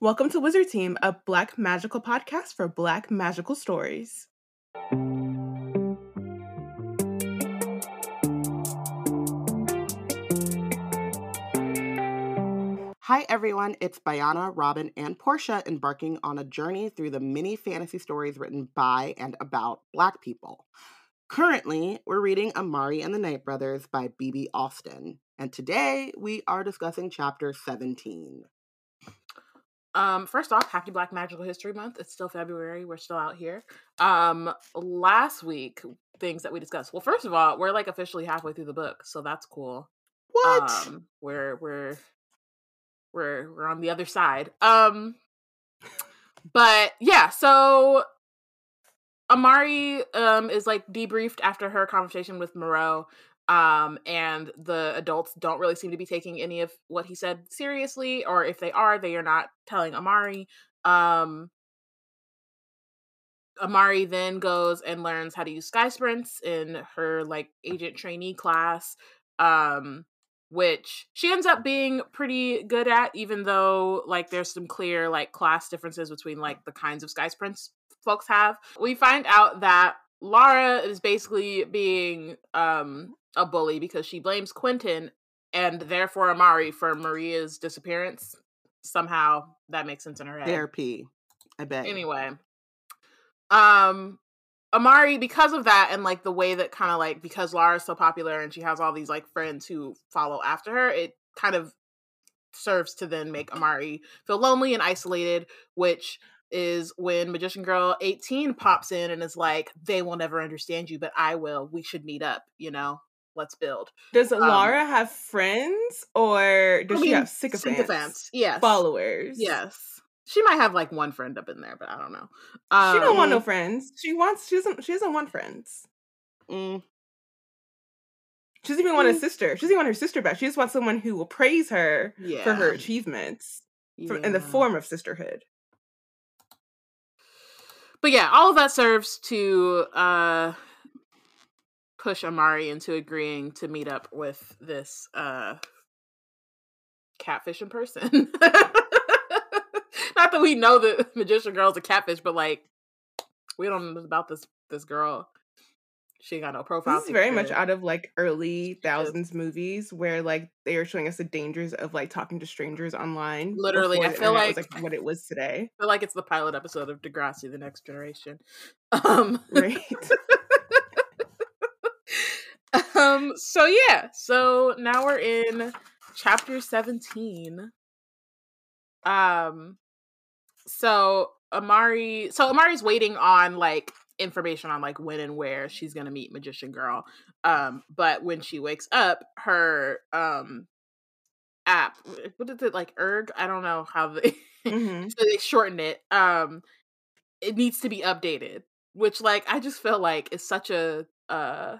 Welcome to Wizard Team, a Black magical podcast for Black magical stories. Hi, everyone. It's Bayana, Robin, and Portia embarking on a journey through the many fantasy stories written by and about Black people. Currently, we're reading Amari and the Night Brothers by B.B. Alston, and today we are discussing chapter 17. Um, first off, happy Black Magical History Month. It's still February. We're still out here. Um, last week, things that we discussed. Well, first of all, we're like officially halfway through the book, so that's cool. What? Um, we're we're we're we're on the other side. Um, but yeah, so Amari um is like debriefed after her conversation with Moreau. Um, and the adults don't really seem to be taking any of what he said seriously, or if they are, they are not telling Amari. Um, Amari then goes and learns how to use sky sprints in her like agent trainee class. Um, which she ends up being pretty good at, even though like there's some clear like class differences between like the kinds of sky sprints folks have. We find out that Lara is basically being um a bully because she blames Quinton and therefore Amari for Maria's disappearance. Somehow that makes sense in her head. Therapy. I bet. Anyway. Um Amari, because of that, and like the way that kind of like because Lara's so popular and she has all these like friends who follow after her, it kind of serves to then make Amari feel lonely and isolated, which is when Magician Girl 18 pops in and is like, they will never understand you, but I will. We should meet up, you know? Let's build. Does Um, Lara have friends or does I she have sycophants? sycophants, yes. Followers. Yes. She might have like one friend up in there, but I don't know. She don't want no Um, friends. She wants she doesn't she doesn't want friends. Mm, She doesn't even want a Mm. sister. She doesn't want her sister back. She just wants someone who will praise her yeah. for her achievements for, in the form of sisterhood. but yeah, all of that serves to uh push Amari into agreeing to meet up with this uh catfish in person. Not that we know that magician girl's a catfish, but like we don't know about this this girl. She ain't got no profile. This is very much out of like early thousands movies where like they are showing us the dangers of like talking to strangers online. Literally, I feel internet was, like- what it was today. I feel like it's the pilot episode of Degrassi: The Next Generation. Um, Right. um. So yeah. So now we're in chapter seventeen. Um. So Amari. So Amari's waiting on like information on like when and where she's gonna meet Magician Girl. Um. But when she wakes up, her um app. What is it like? Erg. I don't know how they. Mhm. so they shorten it. Um, it needs to be updated, which like I just feel like is such a uh,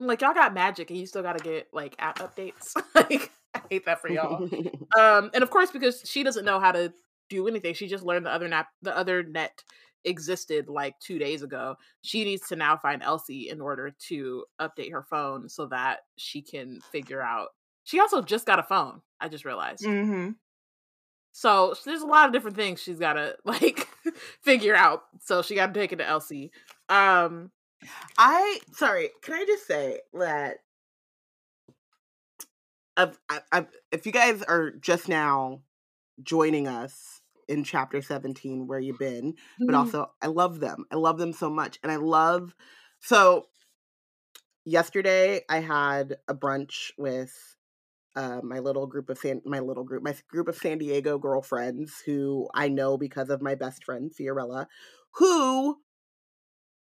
like y'all got magic and you still got to get like app updates. like I hate that for y'all. um, and of course because she doesn't know how to do anything, she just learned the other nap the other net existed like two days ago. She needs to now find Elsie in order to update her phone so that she can figure out. She also just got a phone. I just realized. Mhm. So there's a lot of different things she's gotta like figure out. So she gotta take it to Elsie. Um I sorry, can I just say that I've, I, I, if you guys are just now joining us in chapter 17 where you've been, but also I love them. I love them so much. And I love so yesterday I had a brunch with uh, my little group of San, my little group, my group of San Diego girlfriends who I know because of my best friend Fiorella, who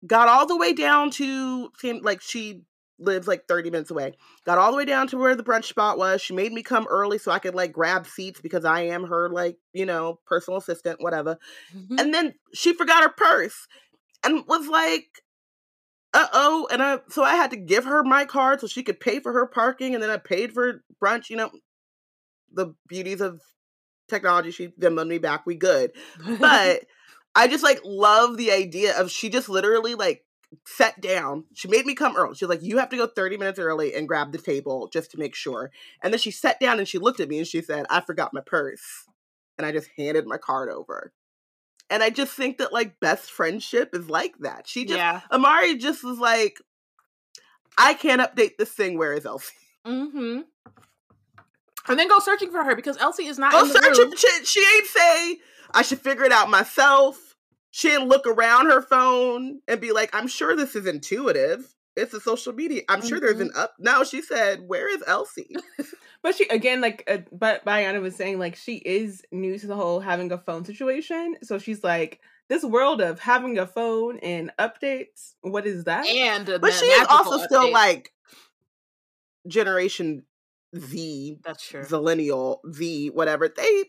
got all the way down to like she lives like 30 minutes away. Got all the way down to where the brunch spot was. She made me come early so I could like grab seats because I am her like, you know, personal assistant, whatever. And then she forgot her purse and was like, uh oh. And I, so I had to give her my card so she could pay for her parking. And then I paid for brunch, you know, the beauties of technology. She Venmoed me back. We good. But I just like love the idea of she just literally like sat down. She made me come early. She's like, You have to go 30 minutes early and grab the table just to make sure. And then she sat down and she looked at me and she said, I forgot my purse. and I just handed my card over. And I just think that like best friendship is like that. She just yeah. Amari just was like, I can't update this thing. Where is Elsie? Mm-hmm. And then go searching for her because Elsie is not Go in the search room. She, she ain't say I should figure it out myself. She didn't look around her phone and be like, I'm sure this is intuitive. It's a social media. I'm sure there's an up. No, she said, Where is Elsie? But she again, like, uh, but Bayana was saying, like, she is new to the whole having a phone situation. So she's like, this world of having a phone and updates. What is that? And But she is magical also still like Generation Z, that's true. Zillennial, Z, whatever. They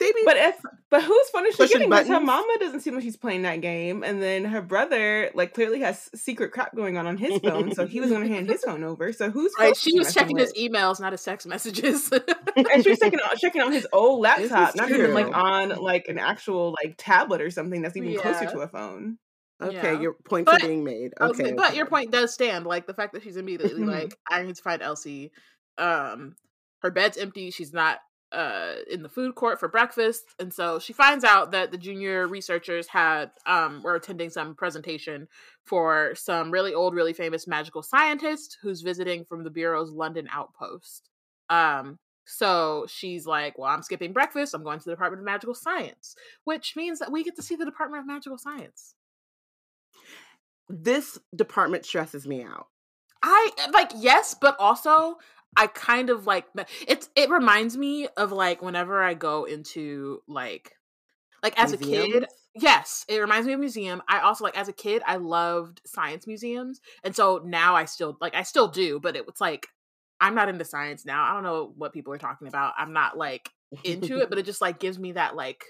they be But if but whose phone is she Pushing getting? Because her mama doesn't seem like she's playing that game, and then her brother like clearly has secret crap going on on his phone, so he was going to hand his phone over. So who's Right, she was checking his emails, not his sex messages. and she was checking on checking on his old laptop, not even like on like an actual like tablet or something that's even closer to a phone. Okay, Yeah. your points But- are being made. I was Okay. but your point does stand. Like the fact that she's immediately Mhm. like, I need to find Elsie. Um, her bed's empty. She's not uh in the food court for breakfast, and so she finds out that the junior researchers had um were attending some presentation for some really old, really famous magical scientist who's visiting from the bureau's London outpost. Um. So she's like, Well, I'm skipping breakfast. I'm going to the Department of Magical Science, which means that we get to see the Department of Magical Science. This department stresses me out. I like yes, but also I kind of like it's it reminds me of like whenever I go into like like as a kid yes it reminds me of museum i also like as a kid i loved science museums and so now i still like i still do but it was like i'm not into science now i don't know what people are talking about i'm not like into it but it just like gives me that like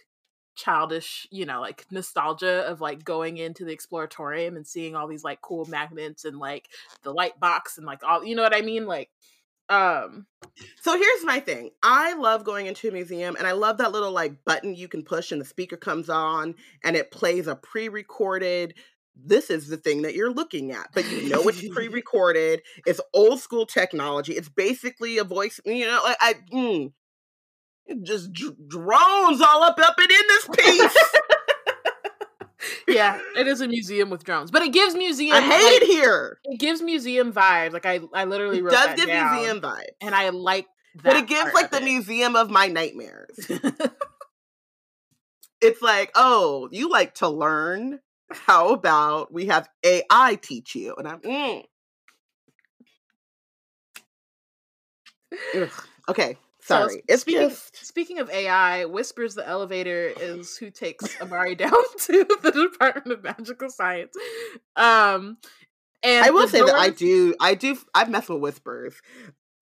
childish you know like nostalgia of like going into the exploratorium and seeing all these like cool magnets and like the light box and like all you know what i mean like um So here's my thing. I love going into a museum and I love that little like button you can push and the speaker comes on and it plays a pre-recorded this is the thing that you're looking at, but you know it's pre-recorded. It's old school technology. It's basically a voice, you know, like I mm, it just dr- drones all up up and in this piece. Yeah it is a museum with drones but it gives museum I hate like, it here. it gives museum vibes like i i literally wrote It does give down, museum vibes. and i like that But it gives like the it. museum of my nightmares. it's like, oh, you like to learn? How about we have AI teach you? And I'm, mm. Ugh. Okay, So, sorry. it's speaking, just speaking of AI, Whispers the elevator is who takes Amari down to the Department of Magical Science. Um, and I will say that I do, I do, I've messed with whispers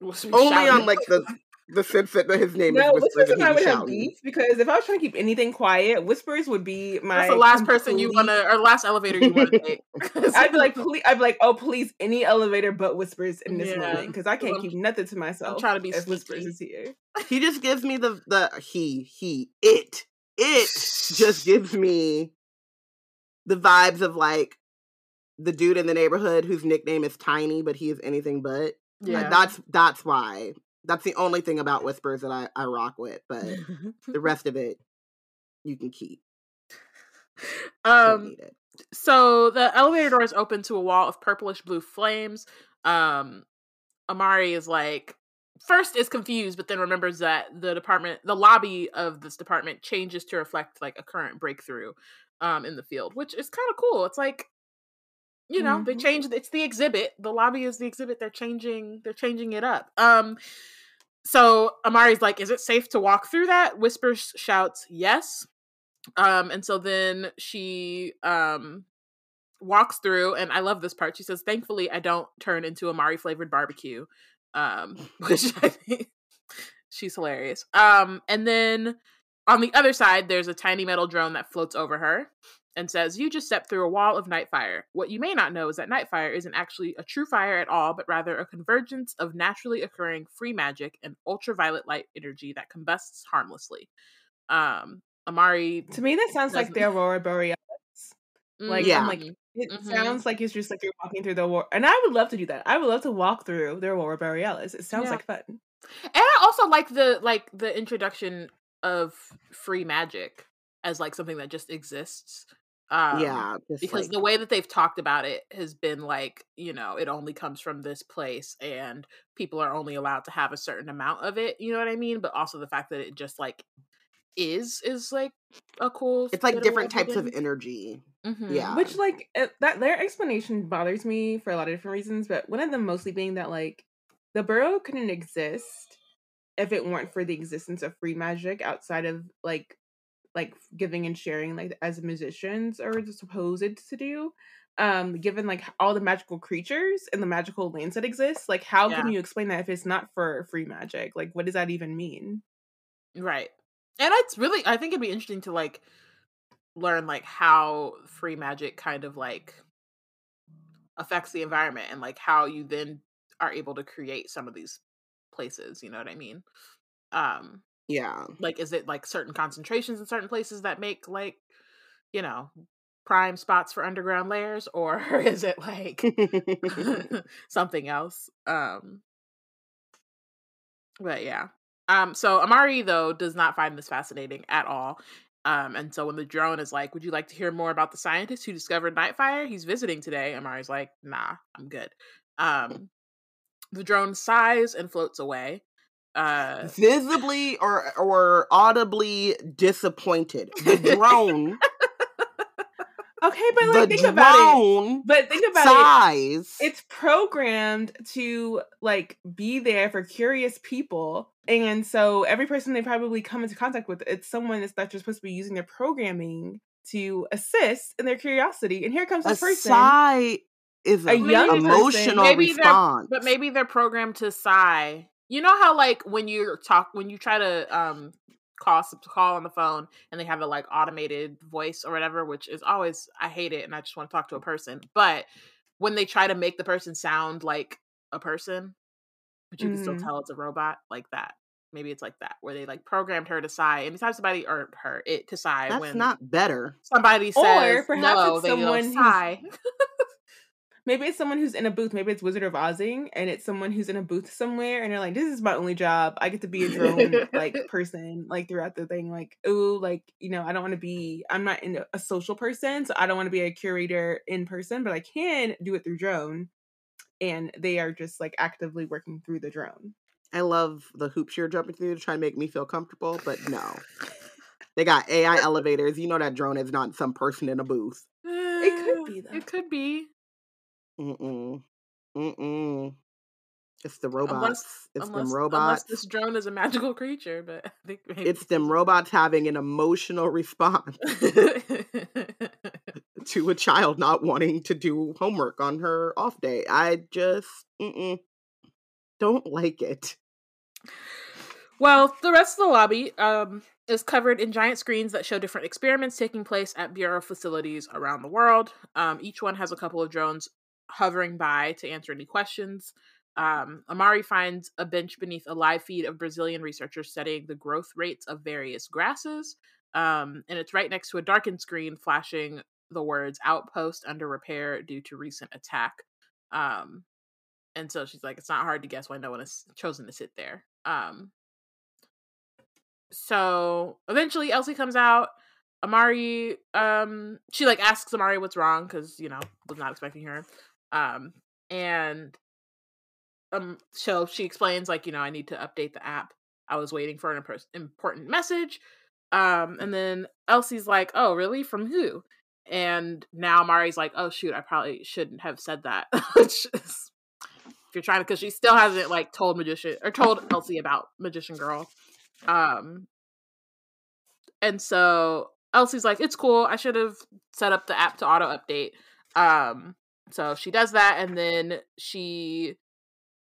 Whispers only on like the the sense that his name No, is Whispers whispers and I would have shouting. beef because if I was trying to keep anything quiet, Whispers would be my. That's the last person you want to, or last elevator you want to take. I'd be like, please, I'd be like, oh, please, any elevator but Whispers in this Yeah, moment because I can't I'm- keep nothing to myself. I'm trying to be if Whispers is here. He just gives me the the he he it it just gives me the vibes of like the dude in the neighborhood whose nickname is Tiny, but he is anything but. yeah. Like, that's that's why. That's the only thing about whispers that I, I rock with, but the rest of it you can keep. Um, so the elevator doors open to a wall of purplish blue flames. Um, Amari is like first is confused, but then remembers that the department, the lobby of this department, changes to reflect like a current breakthrough um in the field, which is kind of cool. It's like you know they Mhm. changed. It's the exhibit. The lobby is the exhibit. They're changing. They're changing it up. Um. So Amari's like, "Is it safe to walk through that?" Whispers shouts, "Yes." Um, and so then she um walks through, and I love this part. She says, "Thankfully, I don't turn into Amari flavored barbecue," um, which I think she's hilarious. Um, and then on the other side, there's a tiny metal drone that floats over her and says, You just stepped through a wall of night fire. What you may not know is that night fire isn't actually a true fire at all, but rather a convergence of naturally occurring free magic and ultraviolet light energy that combusts harmlessly. Um, Amari. To me, that sounds like the Aurora Borealis. Like, Yeah. I'm like, it Mhm. sounds like it's just like you're walking through the Aurora. And I would love to do that. I would love to walk through the Aurora Borealis. It sounds Yeah. like fun. And I also like the like the introduction of free magic as like something that just exists. Um, yeah, because like the way that they've talked about it has been like you know it only comes from this place and people are only allowed to have a certain amount of it you know what i mean but also the fact that it just like is is like a cool it's like different types of energy. Mhm. Yeah. Which like that their explanation bothers me for a lot of different reasons, but one of them mostly being that like the bureau couldn't exist if it weren't for the existence of free magic outside of like like giving and sharing like as musicians are supposed to do. Um, given like all the magical creatures and the magical lands that exist, like how can you explain that if it's not for free magic? Like what does that even mean? right and it's really i think it'd be interesting to like learn like how free magic kind of like affects the environment and like how you then are able to create some of these places you know what i mean um Yeah. like is it like certain concentrations in certain places that make like you know prime spots for underground layers or is it like something else? Um but yeah. Um so amari though does not find this fascinating at all. Um and so when the drone is like would you like to hear more about the scientist who discovered nightfire? He's visiting today. Amari's like nah i'm good. Um the drone sighs and floats away uh Visibly or or audibly disappointed. The drone, Okay, but like the think about it. But think about it. size. it's programmed to like be there for curious people and so every person they probably come into contact with it's someone that's not just supposed to be using their programming to assist in their curiosity and here comes a this person sigh is A a, young emotional Maybe response. but maybe they're programmed to sigh. You know how like when you talk when you try to um call call on the phone and they have a like automated voice or whatever, which is always I hate it and I just want to talk to a person. But when they try to make the person sound like a person, but you can still Mm. tell it's a robot, like that. Maybe it's like that, where they like programmed her to sigh. and Anytime somebody or her it to sigh That's when not better. somebody says Or perhaps no, it's someone sigh. maybe it's someone who's in a booth maybe it's wizard of ozing and it's someone who's in a booth somewhere and they're like this is my only job i get to be a drone like person like throughout the thing like ooh like you know i don't want to be i'm not in a social person so i don't want to be a curator in person but i can do it through drone and they are just like actively working through the drone I love the hoops you're jumping through to try and make me feel comfortable, but no. They got AI elevators. You know that drone is not some person in a booth. It could be, though. It could be. Mm-mm. Mm-mm. It's the robots. Unless- it's unless, them unless robots. this drone is a magical creature, but I think maybe It's them robots having an emotional response to a child not wanting to do homework on her off day. I just mm-mm, don't like it. well, the rest of the lobby um, is covered in giant screens that show different experiments taking place at Bureau facilities around the world. Um, each one has a couple of drones hovering by to answer any questions. Um, Amari finds a bench beneath a live feed of Brazilian researchers studying the growth rates of various grasses. Um, and it's right next to a darkened screen flashing the words outpost under repair due to recent attack. Um, and so she's like, it's not hard to guess why no one has chosen to sit there. Um, so eventually Elsie comes out. Amari, um, she like asks Amari what's wrong because you know was not expecting her. Um, and um, so she explains like you know I need to update the app. I was waiting for an impor- important message. Um, and then Elsie's like, "Oh, really? From who?" And now Mari's like, "Oh shoot, I probably shouldn't have said that." Which is, if you're trying to, because she still hasn't like told magician or told Elsie about Magician Girl. Um, and so Elsie's like, "It's cool. I should have set up the app to auto update." Um, so she does that, and then she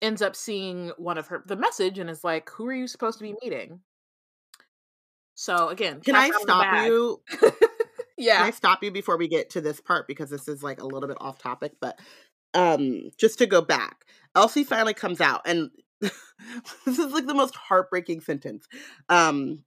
ends up seeing one of her the message and is like, "Who are you supposed to be meeting?" So again, Can I out of the stop you? yeah, Can. I stop you before we get to this part because this is like a little bit off topic, but um just to go back. Elsie finally comes out and this is like the most heartbreaking sentence. Um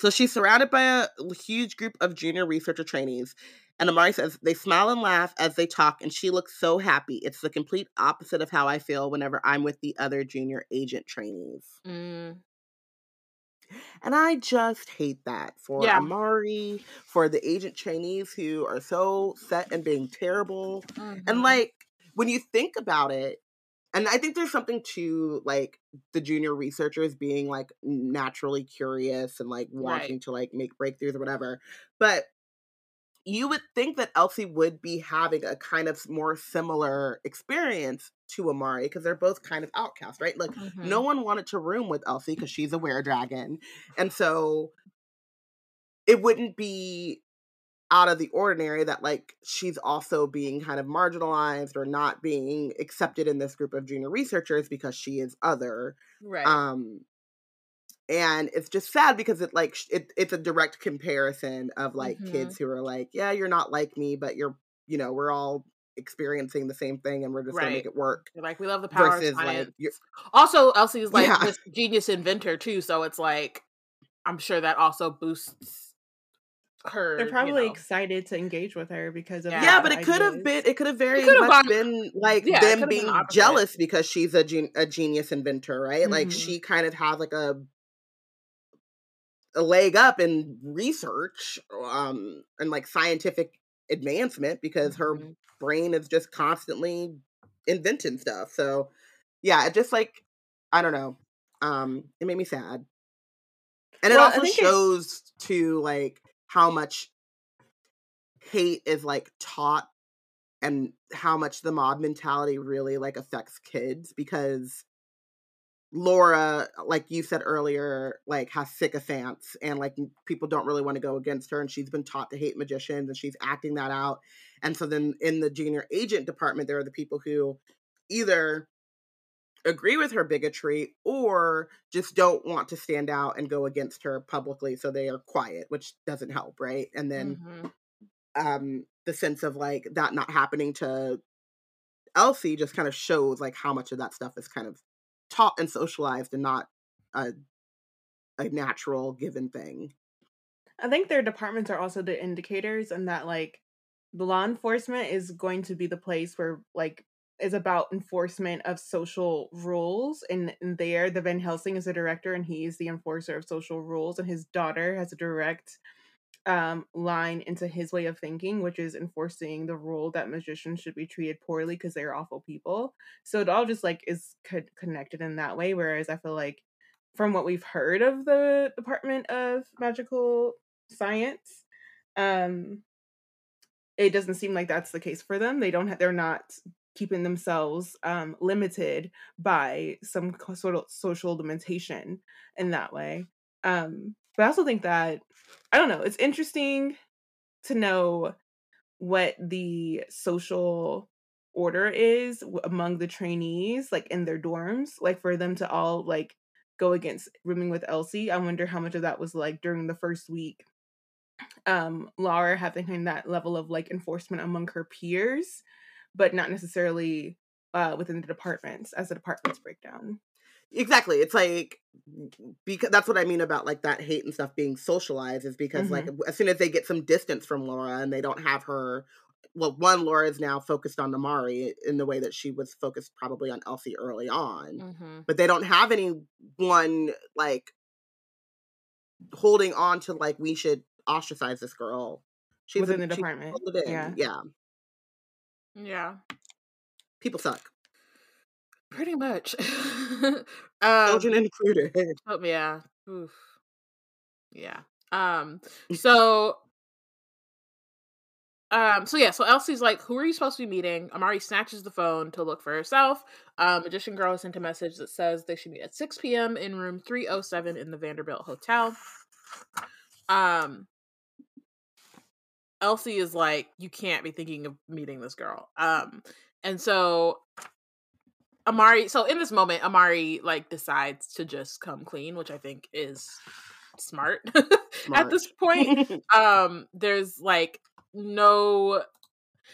so she's surrounded by a huge group of junior researcher trainees. And Amari says they smile and laugh as they talk, and she looks so happy. It's the complete opposite of how I feel whenever I'm with the other junior agent trainees. Mm, And I just hate that for Yeah. Amari, for the agent trainees who are so set and being terrible. And Mhm. like when you think about it, and I think there's something to like the junior researchers being like naturally curious and like wanting to like make breakthroughs or whatever. But you would think that Elsie would be having a kind of more similar experience to Amari because they're both kind of outcast, right? Like Mhm. no one wanted to room with Elsie because she's a were dragon. And so it wouldn't be out of the ordinary that like she's also being kind of marginalized or not being accepted in this group of junior researchers because she is other. right. Um and it's just sad because it like it, it's a direct comparison of like Mhm. kids who are like, yeah, you're not like me, but you're you know, we're all experiencing the same thing and we're just gonna make it work. They're like we love the power Versus of like science. you're, also, Elsie's like Yeah. this genius inventor too, so it's like I'm sure that also boosts her. They're you probably know. excited to engage with her because of Yeah. Yeah, but it could have been it could have very much gone- been like yeah, them been being jealous because she's a gen- a genius inventor, right? Like Mhm. she kind of has like a a leg up in research um and like scientific advancement because her Mhm. brain is just constantly inventing stuff. So yeah, it just like I don't know. Um it made me sad. And it Well, I also think it- shows to like how much hate is like taught and how much the mob mentality really like affects kids because Laura, like you said earlier, like has sycophants and like people don't really want to go against her and she's been taught to hate magicians and she's acting that out. And so then in the junior agent department, there are the people who either agree with her bigotry or just don't want to stand out and go against her publicly so they are quiet which doesn't help right and then Mhm. um the sense of like that not happening to Elsie just kind of shows like how much of that stuff is kind of taught and socialized and not a a natural given thing. I think their departments are also the indicators, and that like the law enforcement is going to be the place where like is about enforcement of social rules. And, and there, the Van Helsing is the director, and he is the enforcer of social rules, and his daughter has a direct um line into his way of thinking which is enforcing the rule that magicians should be treated poorly because they're awful people. So it all just like is co- connected in that way whereas i feel like from what we've heard of the department of magical science um it doesn't seem like that's the case for them. They don't have they're not keeping themselves um limited by some sort of social limitation in that way. Um but i also think that i don't know it's interesting to know what the social order is among the trainees like in their dorms like for them to all like go against rooming with elsie i wonder how much of that was like during the first week um laura having that level of like enforcement among her peers but not necessarily uh within the departments as the departments break down Exactly. It's like because that's what I mean about like that hate and stuff being socialized is because like as soon as they get some distance from Laura and they don't have her well, one Laura is now focused on Namari in the way that she was focused probably on Elsie early on. Mhm. But they don't have anyone like holding on to like we should ostracize this girl. She's within a- the department yeah yeah. Yeah. People suck. Pretty much. um, Children included. Oh yeah. Oof. Yeah. Um so um so yeah, so Elsie's like, who are you supposed to be meeting? Amari snatches the phone to look for herself. Um Magician Girl sent a message that says they should meet at 6 p.m. in room 307 in the Vanderbilt Hotel. Um Elsie is like, you can't be thinking of meeting this girl. Um and so Amari so in this moment Amari like decides to just come clean, which I think is smart, at this point. Um there's like no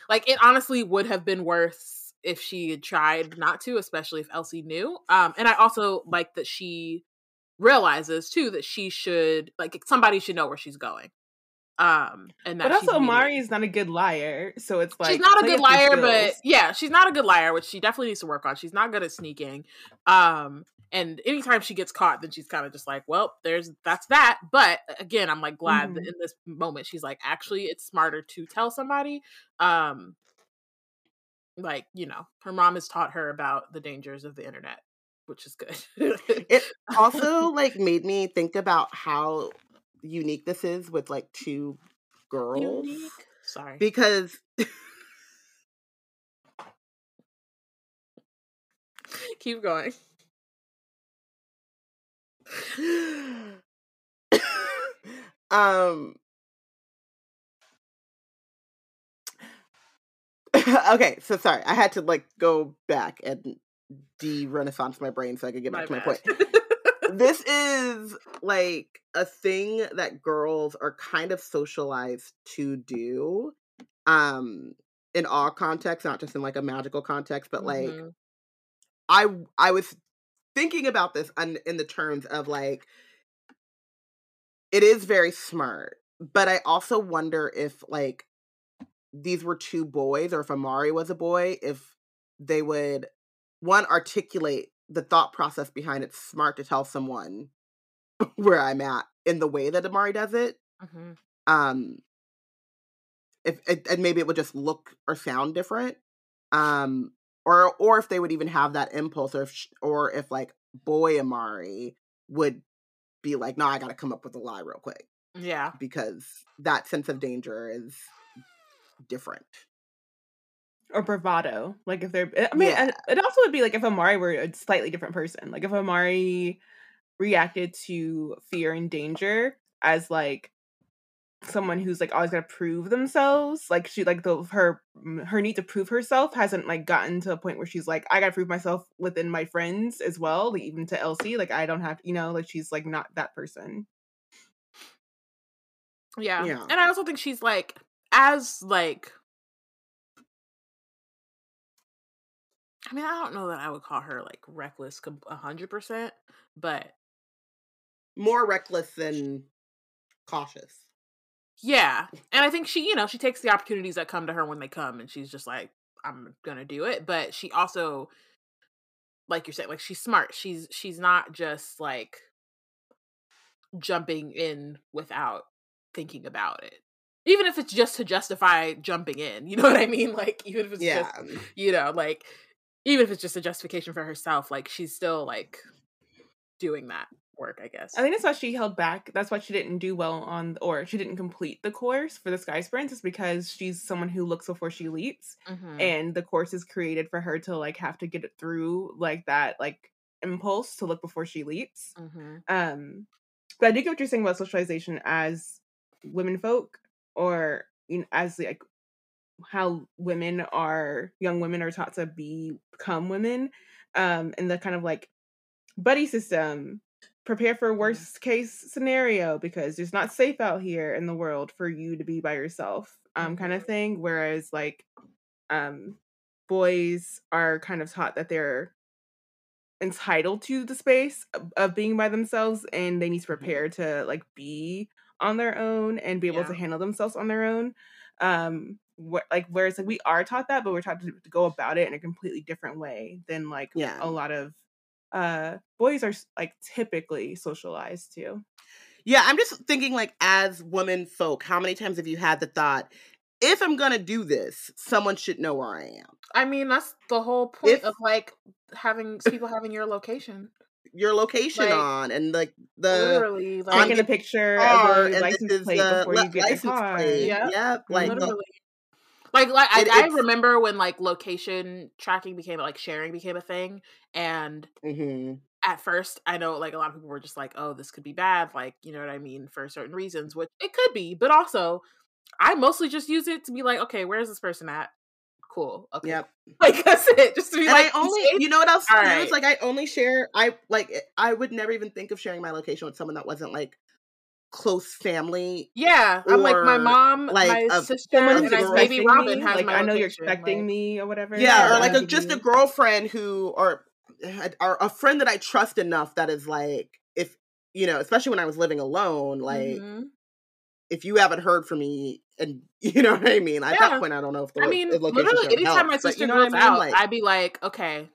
like it honestly would have been worse if she had tried not to, especially if Elsie knew. Um and I also like that she realizes too that she should like somebody should know where she's going. Um, and that But also, Mari is not a good liar, so it's like she's not a good liar, but yeah, she's not a good liar, which she definitely needs to work on. She's not good at sneaking. Um, and anytime she gets caught, then she's kind of just like, well, there's that's that. But again, I'm like glad that Mhm. in this moment she's like, actually, it's smarter to tell somebody. Um, like you know, her mom has taught her about the dangers of the internet, which is good. It also like made me think about how unique this is with like two girls Unique. Sorry. because Keep going. um okay so sorry i had to like go back and de-renaissance my brain so i could get back to my point bad. This is like a thing that girls are kind of socialized to do um in all contexts not just in like a magical context but like Mhm. i i was thinking about this on, in the terms of like it is very smart but i also wonder if like these were two boys or if amari was a boy if they would one articulate the thought process behind it's smart to tell someone where i'm at in the way that amari does it Mhm. um if it, and maybe it would just look or sound different um or or if they would even have that impulse or if sh- or if like boy amari would be like no i gotta come up with a lie real quick Yeah. because that sense of danger is different or bravado. Like if they're, eh, I mean, Yeah. it also would be like if Amari were a slightly different person. Like if Amari reacted to fear and danger as like someone who's like always got to prove themselves. Like she, like the her her need to prove herself hasn't like gotten to a point where she's like, I got to prove myself within my friends as well. Like even to Elsie, like I don't have, you know, like she's like not that person. Yeah. Yeah. And I also think she's like as like I mean, I don't know that I would call her like reckless a hundred percent, but more reckless than cautious yeah. And I think she, you know, she takes the opportunities that come to her when they come, and she's just like, I'm gonna do it. But she also, like you're saying, like she's smart. She's she's not just like jumping in without thinking about it. Even if it's just to justify jumping in, you know what I mean? Like even if it's yeah just you know, like even if it's just a justification for herself, like she's still like doing that work, I guess. I think that's why she held back. That's why she didn't do well on, or she didn't complete the course for the Sky sprints, is because she's someone who looks before she leaps, Mhm. and the course is created for her to like have to get it through like that like impulse to look before she leaps. Mhm. Um, but I do get what you're saying about socialization as women folk, or you know, as like how women are young women are taught to be become women, um, and the kind of like buddy system. Prepare for worst case scenario because it's not safe out here in the world for you to be by yourself, um, kind of Mhm. thing. Whereas like, um, boys are kind of taught that they're entitled to the space of, of being by themselves and they need to prepare to like be on their own and be able to handle themselves on their own um wh- like whereas like we are taught that but we're taught to, to go about it in a completely different way than like Yeah. a lot of uh boys are like typically socialized to Yeah, I'm just thinking like as women folk, how many times have you had the thought, if I'm gonna do this, someone should know where I am. I mean, that's the whole point If- of like having people having your location. Your location Like, on and like the Literally, like taking a picture car of and the this license plate the before you get license the car plate. Yeah. Yep, like the- literally. Like, like I, It- I it's- remember when like location tracking became like sharing became a thing, and Mhm. at first i know like a lot of people were just like oh this could be bad like you know what i mean for certain reasons which it could be but also i mostly just use it to be like okay where's this person at cool okay Yep. like that's it just to be And like I only, you know what else? All right. Like I only share. I like. I would never even think of sharing my location with someone that wasn't like close family. yeah i'm like my mom like, my a- sister and I, maybe robin me, has like my i know you're expecting like- me or whatever Yeah, or like a, just a girlfriend who, or or a friend that I trust enough that is like, if you know, especially when I was living alone, like Mhm. if you haven't heard from me, and you know what I mean. At Yeah. that point, I don't know if the I mean, literally, anytime my but sister you know goes I mean? out, Like, I'd be like, okay.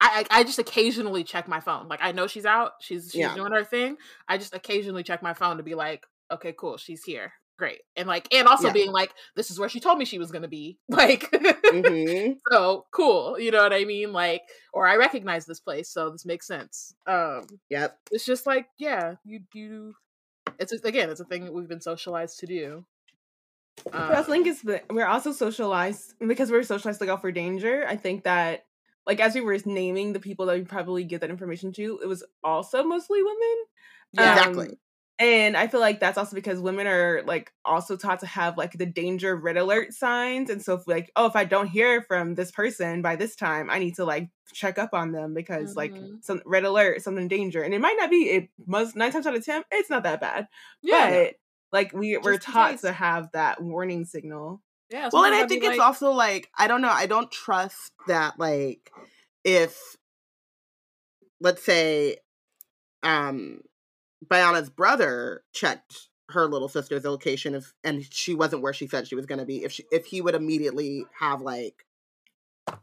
I, I just occasionally check my phone. Like I know she's out, she's she's Yeah. doing her thing. I just occasionally check my phone to be like, okay, cool, she's here, great, and like, and also Yeah. being like, this is where she told me she was gonna be, like, mhm. so cool, you know what I mean? Like, or I recognize this place, so this makes sense. Um, Yep. it's just like, yeah, you you. It's a- again, it's a thing that we've been socialized to do. But I Um, think it's the we're also socialized because we're socialized to look out for danger. I think that like as we were naming the people that we probably give that information to, it was also mostly women. Yeah. Exactly. Um, and I feel like that's also because women are like also taught to have like the danger red alert signs. And so if like, oh, if I don't hear from this person by this time, I need to like check up on them because like Mhm. some red alert, something danger. And it might not be it must nine times out of ten, it's not that bad. yeah, But like we we're taught to have that warning signal. Yeah. Well, and I think it's like- also like I don't know. I don't trust that like if let's say um Bayana's brother checked her little sister's location if and she wasn't where she said she was going to be if she if he would immediately have like uh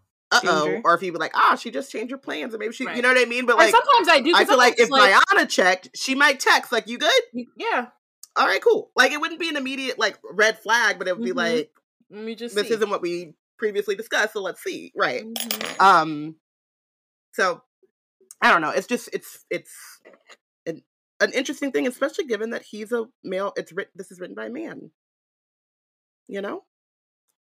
oh or if he would like ah she just changed her plans and maybe she you know what I mean but And like sometimes I do I feel like if sometimes, Bayana checked she might text like you good yeah, all right cool like it wouldn't be an immediate like red flag but it would be Mhm. like let me just. this see. isn't what we previously discussed so let's see right Mhm. um so i don't know it's just it's it's an, an interesting thing especially given that he's a male it's written this is written by a man you know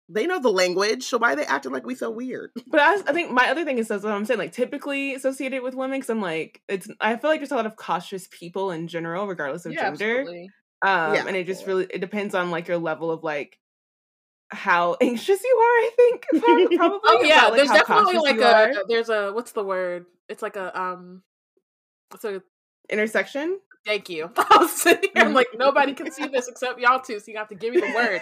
they know the language so why are they acting like we so weird But I, I think my other thing is that's what I'm saying, like typically associated with women, because I'm like, it's I feel like there's a lot of cautious people in general, regardless of Yeah, gender. absolutely. Um, Yeah. and it just really it depends on like your level of like how anxious you are. I think prob- probably. Oh yeah, about, like, there's definitely like you a there's a what's the word? It's like a um. It's a intersection. thank you. I was sitting here, I'm like nobody can see this except y'all two, so you have to give me the word.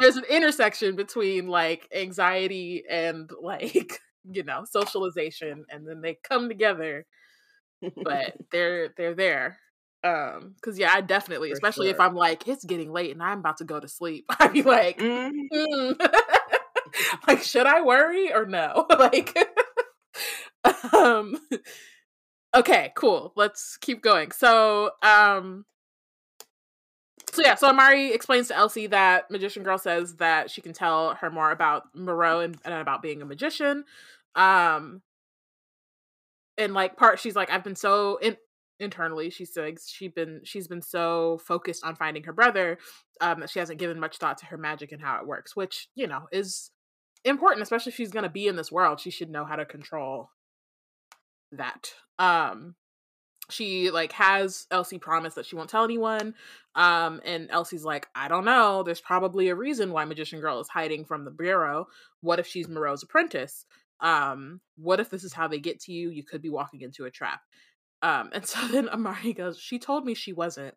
There's an intersection between like anxiety and like you know socialization, and then they come together but they're they're there um because yeah i definitely For especially if i'm like it's getting late and i'm about to go to sleep i'd be like Mhm. "Hmm." like should i worry or no like um okay cool let's keep going so um so yeah so amari explains to elsie that magician girl says that she can tell her more about moreau and, and about being a magician um and like part she's like i've been so in internally she says she's been she's been so focused on finding her brother um that she hasn't given much thought to her magic and how it works which you know is important especially if she's going to be in this world she should know how to control that. Um she like has elsie promise that she won't tell anyone um and elsie's like i don't know there's probably a reason why magician girl is hiding from the bureau. What if she's moreau's apprentice? Um what if this is how they get to you? You could be walking into a trap um and so then amari goes she told me she wasn't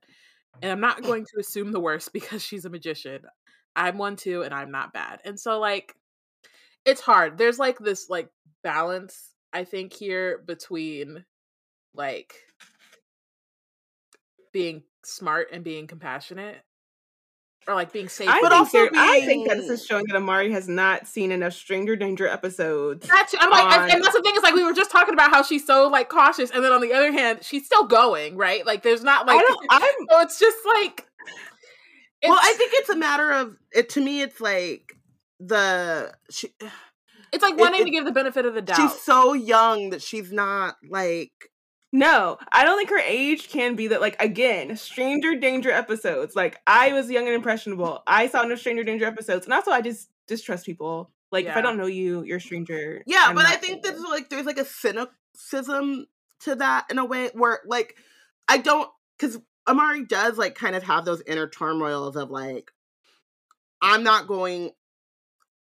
and i'm not going to assume the worst because she's a magician. I'm one too and i'm not bad. And so like it's hard. There's like this like balance i think here between like being smart and being compassionate or like being safe I But think also there- I think that this is showing that Amari has not seen enough Stranger Danger episodes. That too. I'm like, and- and that's the thing is like we were just talking about how she's so like cautious, and then on the other hand, she's still going, right? Like there's not like I don't, I'm so it's just like well i think it's a matter of it to me it's like the she, it's like wanting it- to give the benefit of the doubt. she's so young that she's not like No, I don't think her age can be that. Like again, Stranger Danger episodes. Like I was young and impressionable. I saw no Stranger Danger episodes, and also I just distrust people. Like if I don't know you, you're a stranger. Yeah, I'm but I think there's like there's like a cynicism to that in a way where like I don't because Amari does like kind of have those inner turmoils of like I'm not going.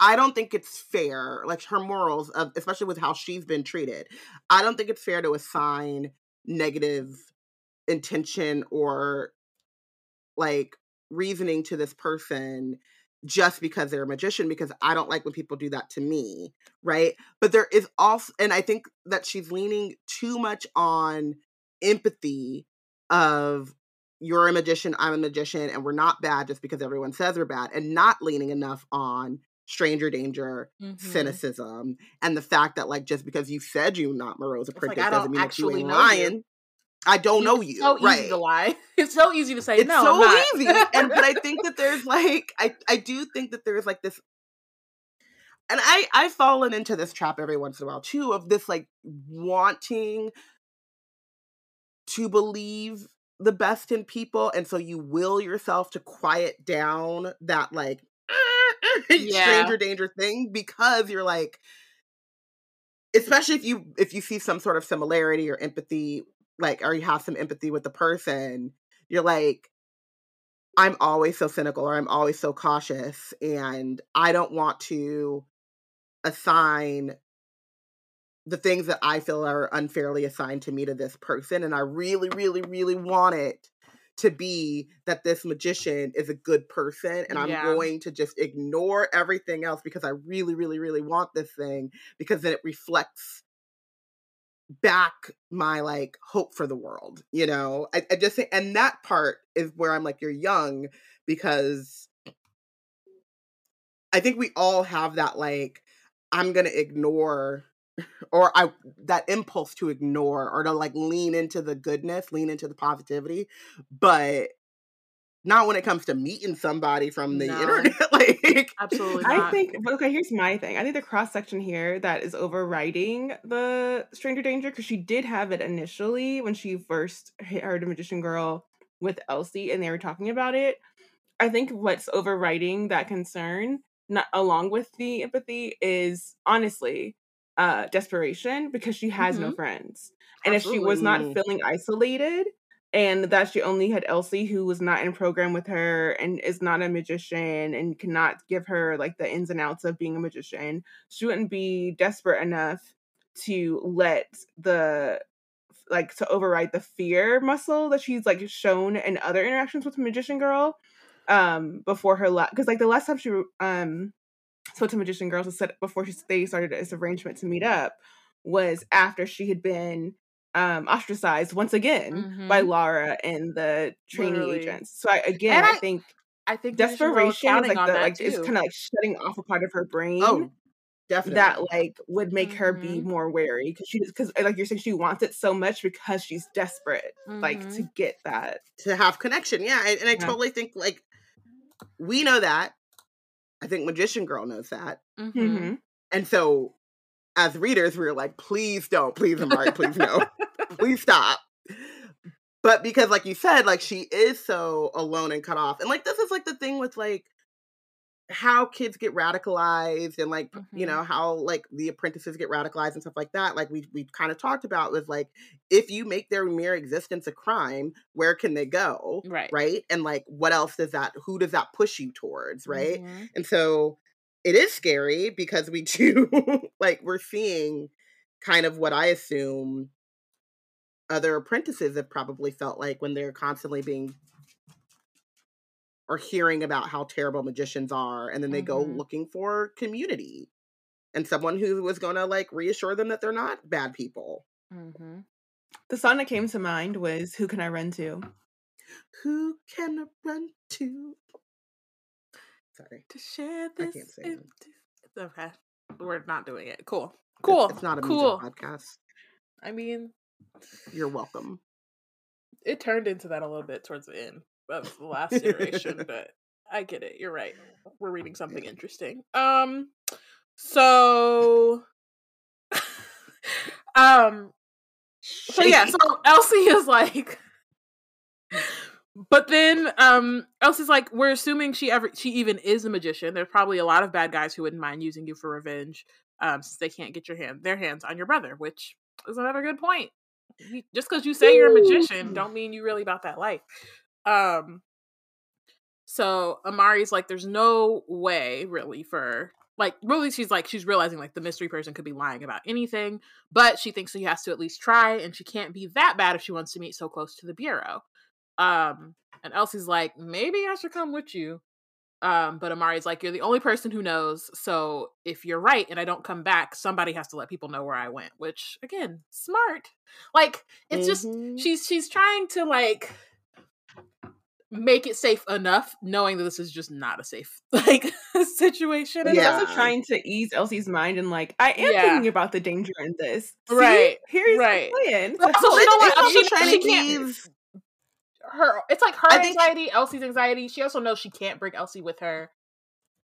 I don't think it's fair, like her morals of especially with how she's been treated. I don't think it's fair to assign negative intention or like reasoning to this person just because they're a magician because I don't like when people do that to me, right? But there is also and I think that she's leaning too much on empathy of you're a magician, I'm a magician, and we're not bad just because everyone says we're bad, and not leaning enough on stranger danger, Mhm. cynicism, and the fact that like just because you said you're not like, apprentice I doesn't mean that you ain't know you. lying. I don't know It's you, so easy to lie. It's so easy to say no. it's no. so easy and but i think that there's like i i do think that there's like this and i i've fallen into this trap every once in a while too of this like wanting to believe the best in people and so you will yourself to quiet down that like Yeah. stranger danger thing because you're like especially if you if you see some sort of similarity or empathy like or you have some empathy with the person you're like i'm always so cynical or i'm always so cautious and i don't want to assign the things that i feel are unfairly assigned to me to this person and i really really really want it to be that this magician is a good person and i'm Yeah. going to just ignore everything else because i really really really want this thing because then it reflects back my like hope for the world you know I, I just think and that part is where i'm like you're young because i think we all have that like i'm gonna ignore or i that impulse to ignore or to like lean into the goodness lean into the positivity but not when it comes to meeting somebody from the No. internet like Absolutely I think, but okay, here's my thing. I think the cross section here that is overriding the stranger danger because she did have it initially when she first heard a magician girl with Elsie and they were talking about it. I think what's overriding that concern, not along with the empathy, is honestly uh desperation because she has no Mhm. friends. And if she was not feeling isolated and that she only had Elsie who was not in program with her and is not a magician and cannot give her like the ins and outs of being a magician, she wouldn't be desperate enough to let the like to override the fear muscle that she's like shown in other interactions with magician girl um before her last because like the last time she um spoke to magician girls was said before she they started this arrangement to meet up was after she had been um ostracized once again by Mhm. Laura and the trainee Literally. agents. So I again I, I- think I think Magician Girl is desperation is like the like it's kind of like shutting off a part of her brain oh definitely that like would make her be Mhm. more wary because she because like you're saying she wants it so much because she's desperate like to get that to have connection. Yeah, and, and I Yeah. totally think like we know that. I think Magician Girl knows that, Mhm. mm-hmm. and so as readers, we were like, please don't, please Amari, please no, please stop. But because, like you said, like she is so alone and cut off, and like this is like the thing with like how kids get radicalized and like you Mhm. know how like the apprentices get radicalized and stuff like that like we we kind of talked about was like if you make their mere existence a crime where can they go Right. right and like what else does that who does that push you towards right Mhm. and so it is scary because we do like we're seeing kind of what i assume other apprentices have probably felt like when they're constantly being or hearing about how terrible magicians are and then they go Mhm. looking for community and someone who was going to like reassure them that they're not bad people Mhm. the song that came to mind was who can i run to who can I run to sorry To share this. I can't sing. empty- Okay. We're not doing it. Cool. It's- Cool. it's, not a cool. music podcast I mean, you're welcome it turned into that a little bit towards the end of the last iteration, but I get it. You're right. We're reading something interesting. Um so um so yeah, so Elsie is like but then um Elsie's like, we're assuming she ever she even is a magician. There's probably a lot of bad guys who wouldn't mind using you for revenge, um, since they can't get your hand their hands on your brother, which is another good point. Just because you say you're a magician, don't mean you really about that life. Um so Amari's like, there's no way really for like really she's like she's realizing like the mystery person could be lying about anything, but she thinks she has to at least try, and she can't be that bad if she wants to meet so close to the bureau. Um, and Elsie's like, maybe I should come with you. Um, but Amari's like, you're the only person who knows. So if you're right and I don't come back, somebody has to let people know where I went. Which again, smart. Like it's just Mhm. she's she's trying to like make it safe enough, knowing that this is just not a safe like situation. But Yeah. also trying to ease Elsie's mind and like, I am Yeah. thinking about the danger in this. See? Right, Here's right. the plan. But also, you know it what? is. also She- trying she to can't- ease her it's like her I think- anxiety, Elsie's anxiety. She also knows she can't bring Elsie with her.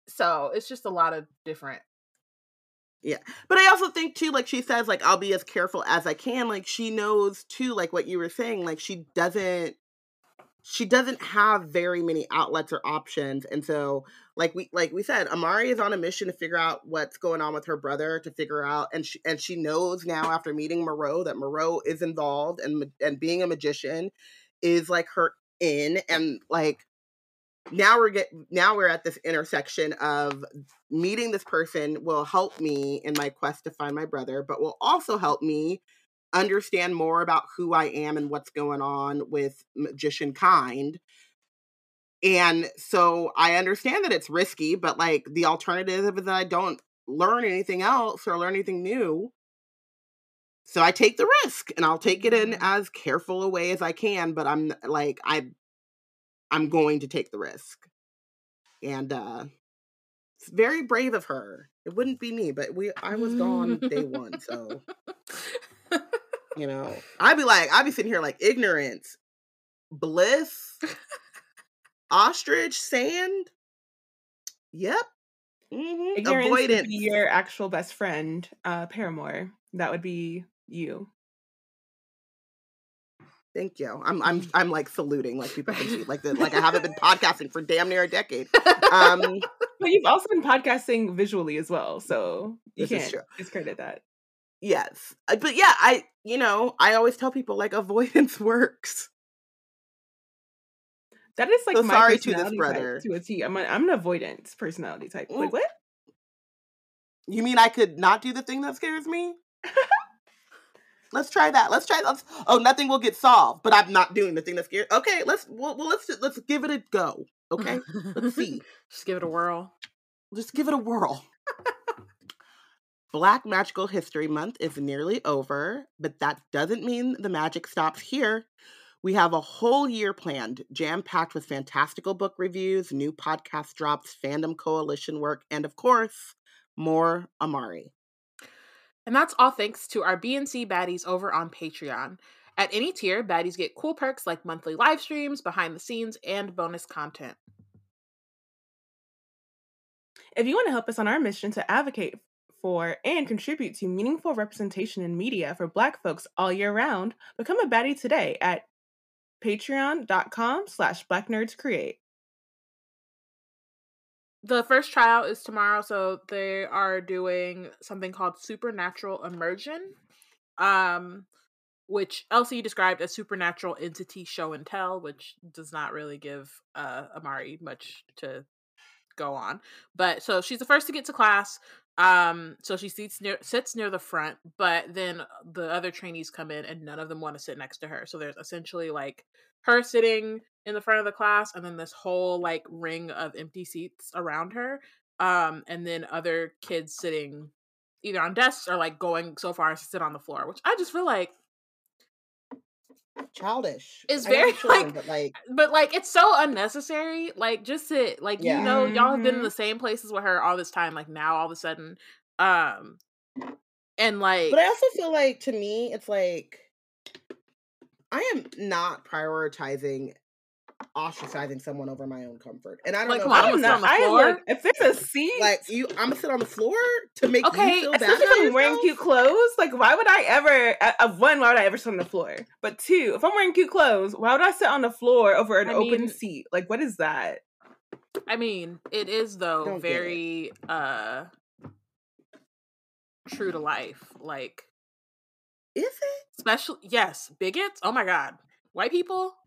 So it's just a lot of different. Yeah. But I also think too, like she says, like I'll be as careful as I can. Like she knows too, like what you were saying, like she doesn't she doesn't have very many outlets or options. And so like we like we said, Amari is on a mission to figure out what's going on with her brother, to figure out and she and she knows now after meeting Moreau that Moreau is involved and and being a magician is like her in and like now we're get now we're at this intersection of meeting this person will help me in my quest to find my brother, but will also help me understand more about who I am and what's going on with magician kind. And so I understand that it's risky, but like the alternative is that I don't learn anything else or learn anything new. So I take the risk and I'll take it in Mhm. as careful a way as I can, but I'm like I I'm going to take the risk. And uh it's very brave of her. It wouldn't be me, but we I was gone day one, so you know. I'd be like, I'd be sitting here like ignorance, bliss, ostrich, sand. Yep. hmm Ignorance would be your actual best friend, uh, Paramore. That would be you. Thank you. I'm I'm I'm like saluting like people can see like the, like I haven't been podcasting for damn near a decade. Um But you've also been podcasting visually as well, so you This can't discredit that. Yes. Uh, But yeah, I you know, I always tell people like avoidance works. That is like So my sorry to this brother. to a T. I'm, a, I'm an avoidance personality type. Like what? You mean I could not do the thing that scares me? let's try that. Let's try. Let's. Oh, nothing will get solved, but I'm not doing the thing that scares. Okay, let's. Well, well, let's let's give it a go. Okay, let's see. Just give it a whirl. Just give it a whirl. Black Magical History Month is nearly over, but that doesn't mean the magic stops here. We have a whole year planned, jam packed with fantastical book reviews, new podcast drops, fandom coalition work, and of course, more Amari. And that's all thanks to our BNC baddies over on Patreon. At any tier, baddies get cool perks like monthly live streams, behind the scenes, and bonus content. If you want to help us on our mission to advocate for and contribute to meaningful representation in media for Black folks all year round, become a baddie today at patreon.com slash blacknerdscreate. The first tryout is tomorrow, so they are doing something called Supernatural Immersion, um, which Elsie described as supernatural entity show and tell, which does not really give uh, Amari much to go on. But so she's the first to get to class. Um, so she sits near sits near the front, but then the other trainees come in and none of them want to sit next to her. So there's essentially like her sitting in the front of the class and then this whole like ring of empty seats around her. Um, and then other kids sitting either on desks or like going so far as to sit on the floor, which I just feel like Childish. It's very, the children, like- but like but like it's so unnecessary. Like just sit. Like Yeah. you know, y'all have been in Mhm. the same places with her all this time. Like now all of a sudden, um, and like But I also feel like to me, it's like I am not prioritizing ostracizing someone over my own comfort. And I don't Like, know. come on, if I'm I'm on not. the I floor. look, if there's a seat, like you I'm gonna sit on the floor to make Okay, you feel bad. especially about if I'm wearing cute clothes, like why would I ever? uh, Uh, one, why would I ever sit on the floor? But two, if I'm wearing cute clothes, why would I sit on the floor over an I open mean- seat? Like, what is that? I mean, it is though Don't very uh true to life. Like Is it? special yes, bigots. Oh my god. White people Hey,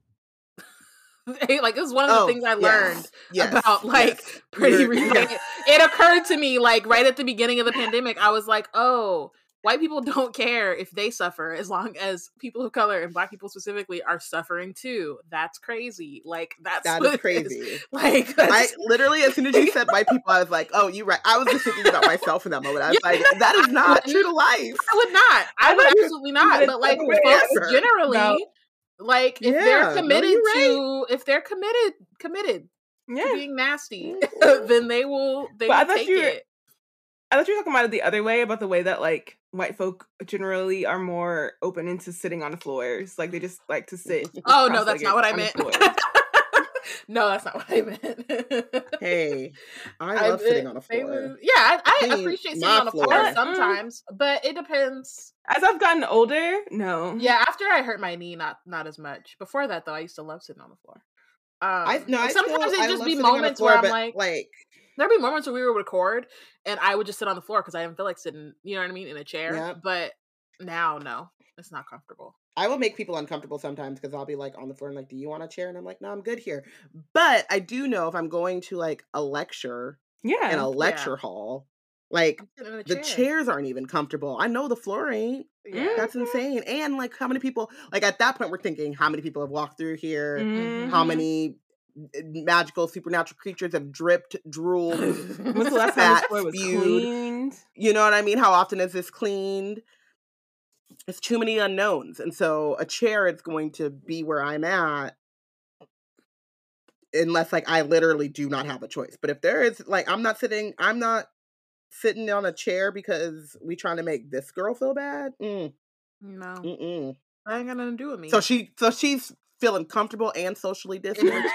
like it was one of the Oh, things I yes, learned yes, about like yes. pretty You're- re- yes. like, it occurred to me like right at the beginning of the pandemic i was like oh white people don't care if they suffer as long as people of color and black people specifically are suffering too that's crazy like that's That what is it crazy. like I literally, as soon as you said white people, I was like, "Oh, you right." I was just thinking about myself in that moment. I was like, "That is not true to life." i would not i I would would- absolutely not but like folks generally about- Like if Yeah, they're committed you're to, if they're committed, committed to Yeah. being nasty, Mhm. then they will. They will take were- it. I thought you were talking about it the other way about the way that like white folk generally are more open into sitting on the floors. Like they just like to sit. Oh no, that's not what I meant. Floor. no, that's not what I meant. Hey, I I- love sitting on a floor. was- yeah, I, I Clean appreciate sitting on the floor floor. Mm. sometimes, but it depends. As I've gotten older, no. Yeah, after I hurt my knee, not not as much. Before that, though, I used to love sitting on the floor. Um, I no, I sometimes still, it just be sitting on the moments floor, where I'm like, like there'd be moments where we would record and I would just sit on the floor because I didn't feel like sitting, you know what I mean, in a chair. Yeah. But now, no, it's not comfortable. I will make people uncomfortable sometimes because I'll be like on the floor and like, do you want a chair? And I'm like, no, I'm good here. But I do know if I'm going to like a lecture Yeah. in a lecture hall, like I'm sitting in a the chairs aren't even comfortable. I know the floor ain't. Yeah. That's insane. And like how many people like at that point we're thinking how many people have walked through here, Mhm. how many uh, magical supernatural creatures have dripped, drooled. When's the last time fat, spewed. cleaned? you know what I mean? How often is this cleaned? It's too many unknowns. And so a chair is going to be where I'm at unless like I literally do not have a choice. But if there is like I'm not sitting I'm not sitting on a chair because we trying to make this girl feel bad. Mm, No, mm-mm. that ain't got nothing to do with me. So she so she's feeling comfortable and socially distant.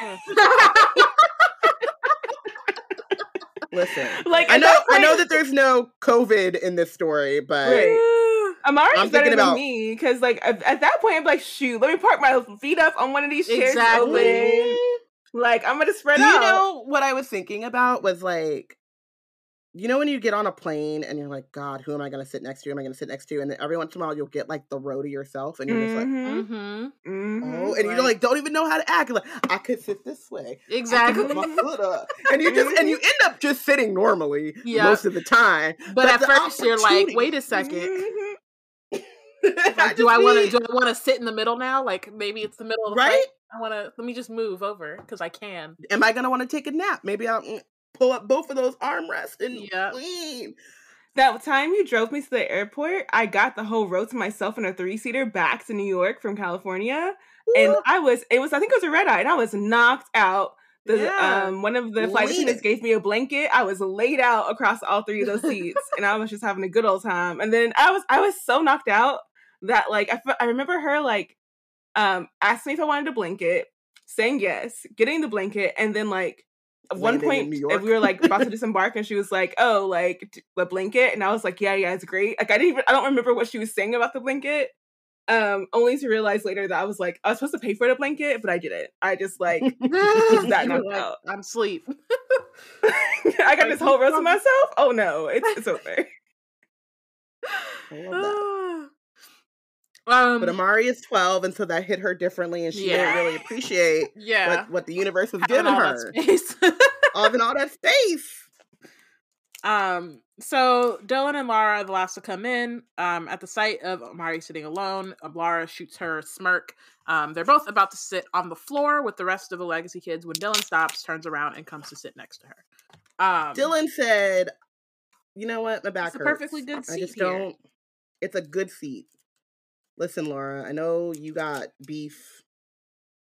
chair. Like I know I know that there's no COVID in this story, but Right. Amari's I'm better than about, me because, like, at, at, that point, I'm like, shoot, let me park my feet up on one of these chairs. Exactly. Open. Like, I'm gonna spread out. You know what I was thinking about was like, you know, when you get on a plane and you're like, God, who am I gonna sit next to? Who am I gonna sit next to? And then every once in a while, you'll get like the row to yourself, and you're just like, mm-hmm. Mm-hmm. mm-hmm. oh, and right. you like don't even know how to act. Like, I could sit this way, exactly, my foot up, and you just and you mm-hmm. end up just sitting normally yep. most of the time. But, but at first, you're like, wait a 2nd like, do I want to? Do I want to sit in the middle now? Like maybe it's the middle of the Right? flight. I want to. Let me just move over because I can. Am I going to want to take a nap? Maybe I'll mm, pull up both of those armrests and clean. That time you drove me to the airport, I got the whole row to myself in a three seater back to New York from California, and I was it was I think it was a red eye, and I was knocked out. The Yeah. um one of the flight Leaning. attendants gave me a blanket. I was laid out across all three of those seats, and I was just having a good old time. And then I was I was so knocked out that like I I remember her like um asking me if I wanted a blanket, saying yes, getting the blanket, and then like at one point uh, we were like about to disembark and she was like oh like the blanket and i was like yeah yeah it's great like i didn't even i don't remember what she was saying about the blanket um only to realize later that i was like i was supposed to pay for the blanket but i didn't i just like that knocked like, out. I'm asleep. i got this whole row to myself oh no it's it's over I love that. Um. But Amari is 12, and so that hit her differently, and she Yeah. didn't really appreciate yeah. what, what the universe was having giving her. space. All in all that space. Um, so Dylan and Lara are the last to come in. Um, at the sight of Amari sitting alone, uh, Lara shoots her smirk. Um, they're both about to sit on the floor with the rest of the legacy kids when Dylan stops, turns around, and comes to sit next to her. Um, Dylan said, "You know what? My back It's a hurts. perfectly good I seat just here." don't. It's a good seat. Listen, Laura. I know you got beef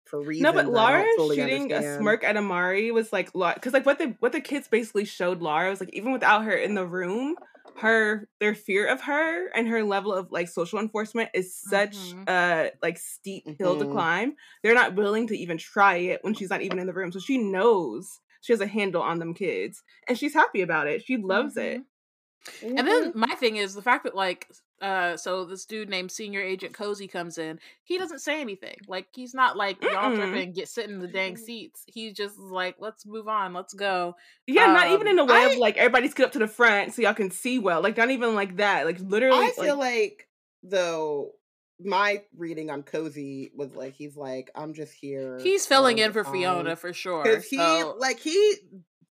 for reasons. no but laura don't fully shooting a smirk at amari was like because like what the what the kids basically showed laura was like even without her in the room her their fear of her and her level of like social enforcement is such Mhm. a like steep hill to Mhm. climb they're not willing to even try it when she's not even in the room so she knows she has a handle on them kids and she's happy about it she loves it And then my thing is the fact that like uh so this dude named Senior Agent Cozy comes in, he doesn't say anything. Like he's not like y'all tripping, get sit in the dang seats. He's just like, let's move on, let's go. yeah not even Um, in a way I- of like everybody's scoot up to the front so y'all can see well like not even like that like literally I feel like, like though my reading on Cozy was like he's like I'm just here. He's filling in for Fiona time." for sure. because he so- like he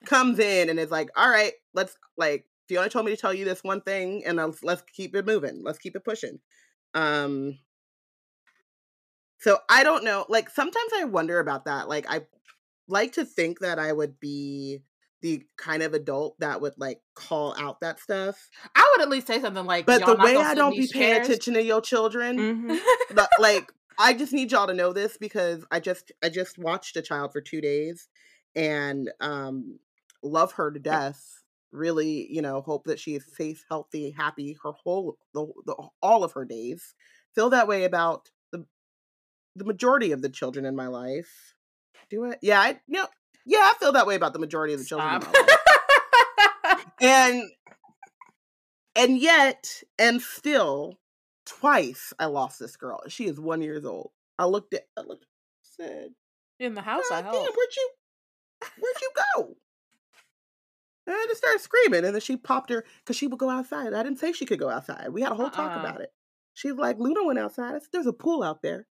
comes in and is like, all right, let's like Fiona told me to tell you this one thing, and let's let's keep it moving, let's keep it pushing. Um, so I don't know. Like sometimes I wonder about that. Like I like to think that I would be the kind of adult that would like call out that stuff, I would at least say something like, but the way I don't be paying chairs?" attention to your children, mhm. the- like I just need y'all to know this because I just I just watched a child for two days and um love her to death. Really, you know, hope that she is safe, healthy, happy her whole the, the all of her days. Feel that way about the the majority of the children in my life. Do it? Yeah, I you know, yeah, I feel that way about the majority of the children in my life. and and yet and still twice I lost this girl. She is one years old. I looked at I looked said, In the house, I God damn, where'd you where'd you go? And I just started screaming, and then she popped her because she would go outside. I didn't say she could go outside. We had a whole talk Uh-uh. about it. She's like, Luna went outside. I said, There's a pool out there.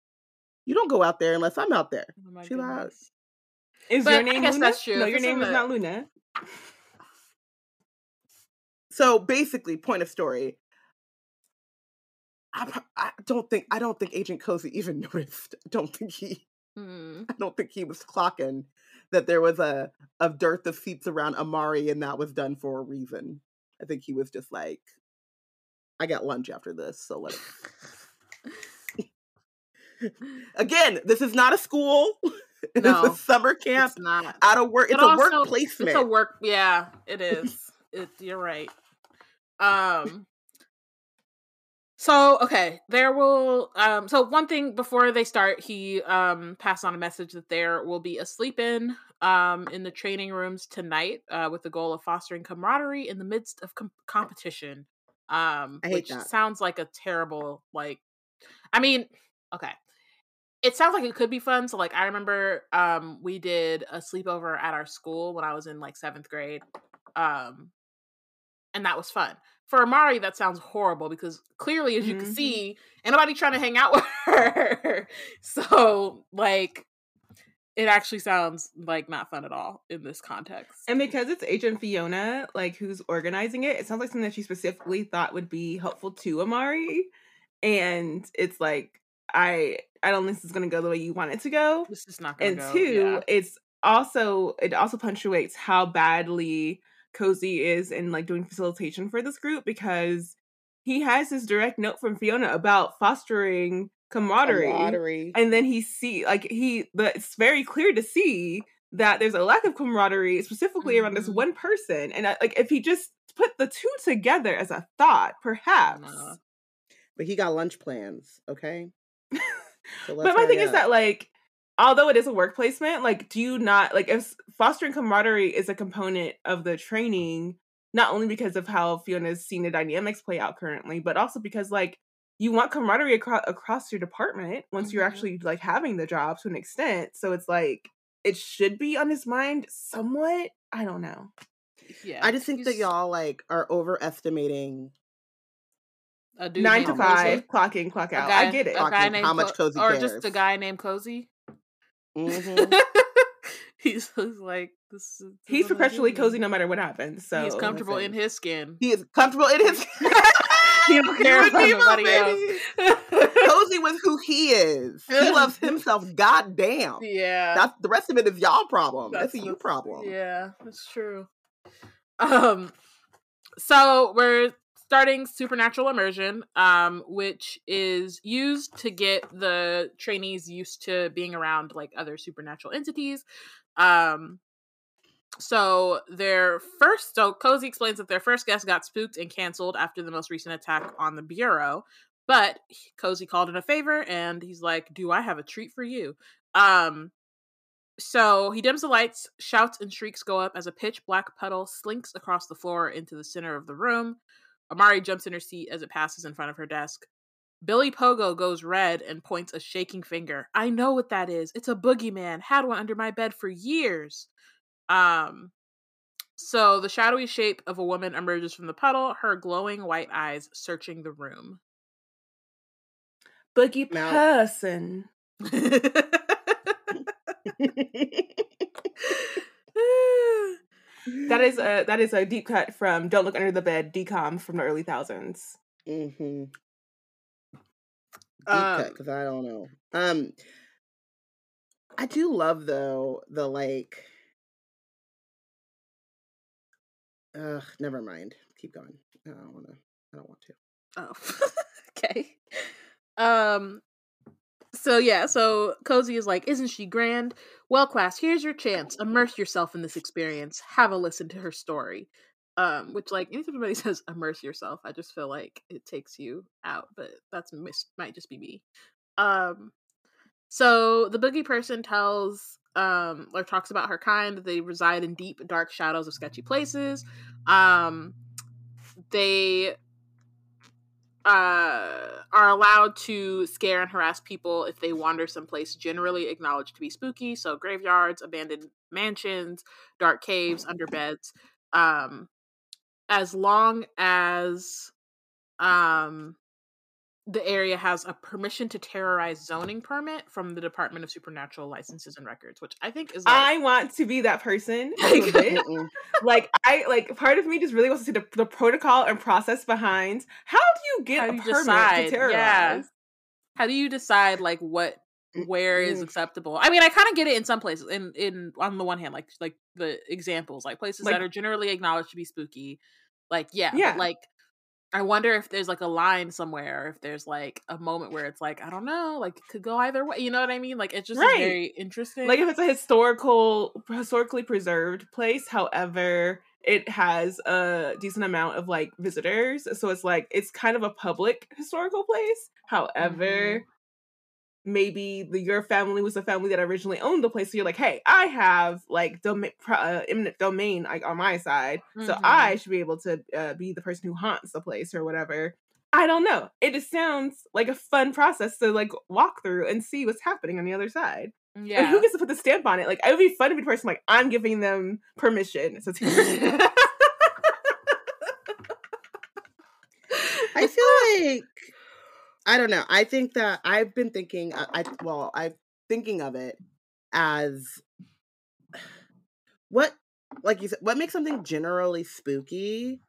You don't go out there unless I'm out there. Oh She lied. goodness. Is But your I name guess Luna? that's true. No, your it's name is not Luna. So basically, point of story. I, I don't think I don't think Agent Cozy even noticed. I don't think he Hmm. I don't think he was clocking that there was a a dearth of seats around Amari and that was done for a reason. I think he was just like, I got lunch after this, so let's again, this is not a school. Is No, a summer camp It's not. out of work. It's But a also, work placement. It's a work. Yeah, it is. it, you're right. Um. So okay, there will. Um. So one thing before they start, he um passed on a message that there will be a sleep in um in the training rooms tonight, uh, with the goal of fostering camaraderie in the midst of com- competition. Um, I hate which that. sounds like a terrible like. I mean, okay. It sounds like it could be fun. So like I remember um we did a sleepover at our school when I was in like seventh grade. Um and that was fun. For Amari, that sounds horrible because clearly, as you can Mhm. see, ain't nobody trying to hang out with her. So, like, it actually sounds like not fun at all in this context. And because it's Agent Fiona, like who's organizing it, it sounds like something that she specifically thought would be helpful to Amari. And it's like, I I don't think this is gonna go the way you want it to go. this is not going And go. two, yeah. it's also it also punctuates how badly Cozy is in like doing facilitation for this group because he has this direct note from Fiona about fostering camaraderie Camaraderie. and then he see like he but it's very clear to see that there's a lack of camaraderie specifically around this Mhm. one person and I, like if he just put the two together as a thought perhaps. But he got lunch plans, okay? So let's but my thing hurry is that like although it is a work placement like do you not like if fostering camaraderie is a component of the training not only because of how fiona's seen the dynamics play out currently but also because like you want camaraderie across across your department once you're Mhm. actually like having the job to an extent so it's like it should be on his mind somewhat i don't know Yeah. I just think that y'all like are overestimating a dude nine named to Cozy. five clock in clock out guy- i get it A guy Clocking named how much Co- Cozy or cares. just a guy named Cozy. Mhm. he's, he's like this. is- he's perpetually cozy no matter what happens so he's comfortable in his skin. He is comfortable in his. He don't care about nobody baby. else. Cozy with who he is. He loves himself. Goddamn. yeah, That's the rest of it is y'all problem. That's, a you problem. Yeah, that's true. Um, so we're starting supernatural immersion, um, which is used to get the trainees used to being around like other supernatural entities. Um, so their first, so Cozy explains that their first guest got spooked and canceled after the most recent attack on the bureau. But Cozy called in a favor, and he's like, "Do I have a treat for you?" Um, so he dims the lights, shouts and shrieks go up as a pitch black puddle slinks across the floor into the center of the room. Amari jumps in her seat as it passes in front of her desk. Billy Pogo goes red and points a shaking finger. I know what that is. It's a boogeyman. Had one under my bed for years. Um so the shadowy shape of a woman emerges from the puddle, her glowing white eyes searching the room. boogie Now- person That is a that is a deep cut from "Don't Look Under the Bed" DCOM from the early thousands. Mm-hmm. Deep Um, cut, because I don't know. Um, I do love though the like. Ugh, never mind. Keep going. I don't want to. I don't want to. Oh, okay. Um, so yeah, so Cozy is like, isn't she grand? Well, class, here's your chance. Immerse yourself in this experience. Have a listen to her story. Um, which like anytime somebody says immerse yourself, I just feel like it takes you out, but that's mis- might just be me. Um, so the boogie person tells um or talks about her kind they reside in deep dark shadows of sketchy places. Um, they uh, are allowed to scare and harass people if they wander someplace generally acknowledged to be spooky. So graveyards, abandoned mansions, dark caves, under beds. Um, as long as um, the area has a permission to terrorize zoning permit from the Department of Supernatural Licenses and Records, which I think is like, I want to be that person. like I like part of me just really wants to see the, the protocol and process behind how do you get How a do you permit decide? to terrorize? Yeah. how do you decide like what where is Mm. acceptable? I mean, I kind of get it in some places. In in on the one hand, like like the examples, like places Like- that are generally acknowledged to be spooky. Like yeah, Yeah. like I wonder if there's like a line somewhere, or if there's like a moment where it's like I don't know, like it could go either way. You know what I mean? Like it's just Right. very interesting. Like if it's a historical historically preserved place, however, it has a decent amount of like visitors. So it's like it's kind of a public historical place. However, mm-hmm. Maybe the, your family was the family that originally owned the place. So you're like, hey, I have like domain, uh, eminent domain like on my side, so Mhm. I should be able to uh, be the person who haunts the place or whatever. I don't know. It just sounds like a fun process to like walk through and see what's happening on the other side. And yeah. who gets to put the stamp on it? Like, it would be fun to be the person like I'm giving them permission. So it's- I feel like I don't know. I think that I've been thinking. uh, I well, I'm thinking of it as what, like you said, what makes something generally spooky.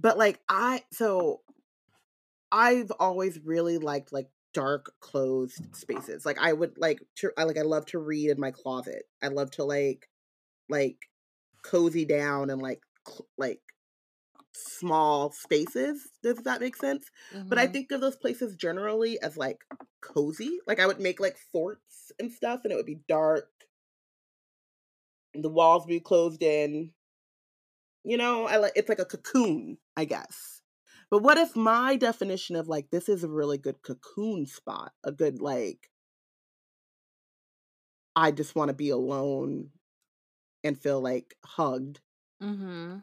But like I, so I've always really liked like dark closed spaces. Like I would like to, I like I love to read in my closet. I love to like, like cozy down and like cl- like small spaces. Does that make sense? But I Mhm. think of those places generally as like cozy. Like I would make like forts and stuff, and it would be dark. The walls would be closed in. You know, I like it's like a cocoon, I guess. But what if my definition of like this is a really good cocoon spot, a good like I just want to be alone and feel like hugged. Mhm.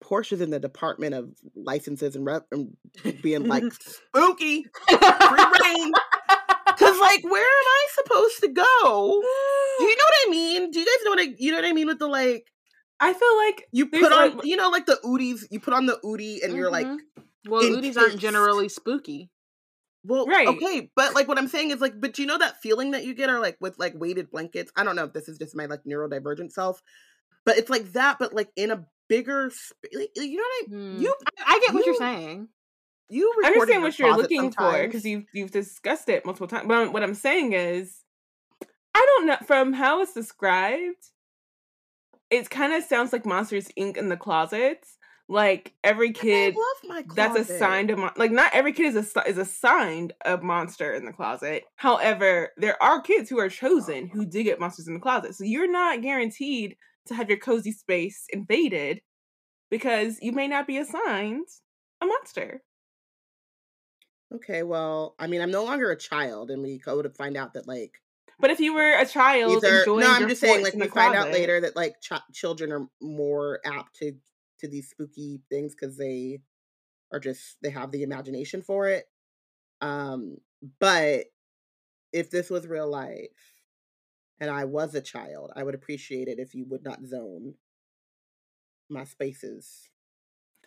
Portia's in the Department of Licenses and Rep and being like spooky, free reign. Cause like, where am I supposed to go? Do you know what I mean? Do you guys know what I? You know what I mean with the like? I feel like You put on, like- you know, like the Udis. You put on the Udi, and you're like, Mhm. well, Udis aren't generally spooky. well, Right. okay, but like what I'm saying is like, but do you know that feeling that you get, or like with like weighted blankets. I don't know if this is just my like neurodivergent self, but it's like that, but like in a bigger, sp- like, you know what I? Hmm. You I, I get what you're saying. you I understand what you're looking for because you've you've discussed it multiple times. But what I'm saying is, I don't know from how it's described. It kind of sounds like Monsters Inc. in the closets. Like every kid that's assigned a mon- like not every kid is a, is assigned a monster in the closet. However, there are kids who are chosen who do get monsters in the closet. So you're not guaranteed to have your cozy space invaded because you may not be assigned a monster. Okay, well, I mean, I'm no longer a child, and we go to find out that like But if you were a child either no, I'm just saying like we find out later that like ch- children are more apt to to these spooky things because they are just they have the imagination for it. Um, but if this was real life and I was a child, I would appreciate it if you would not zone my spaces.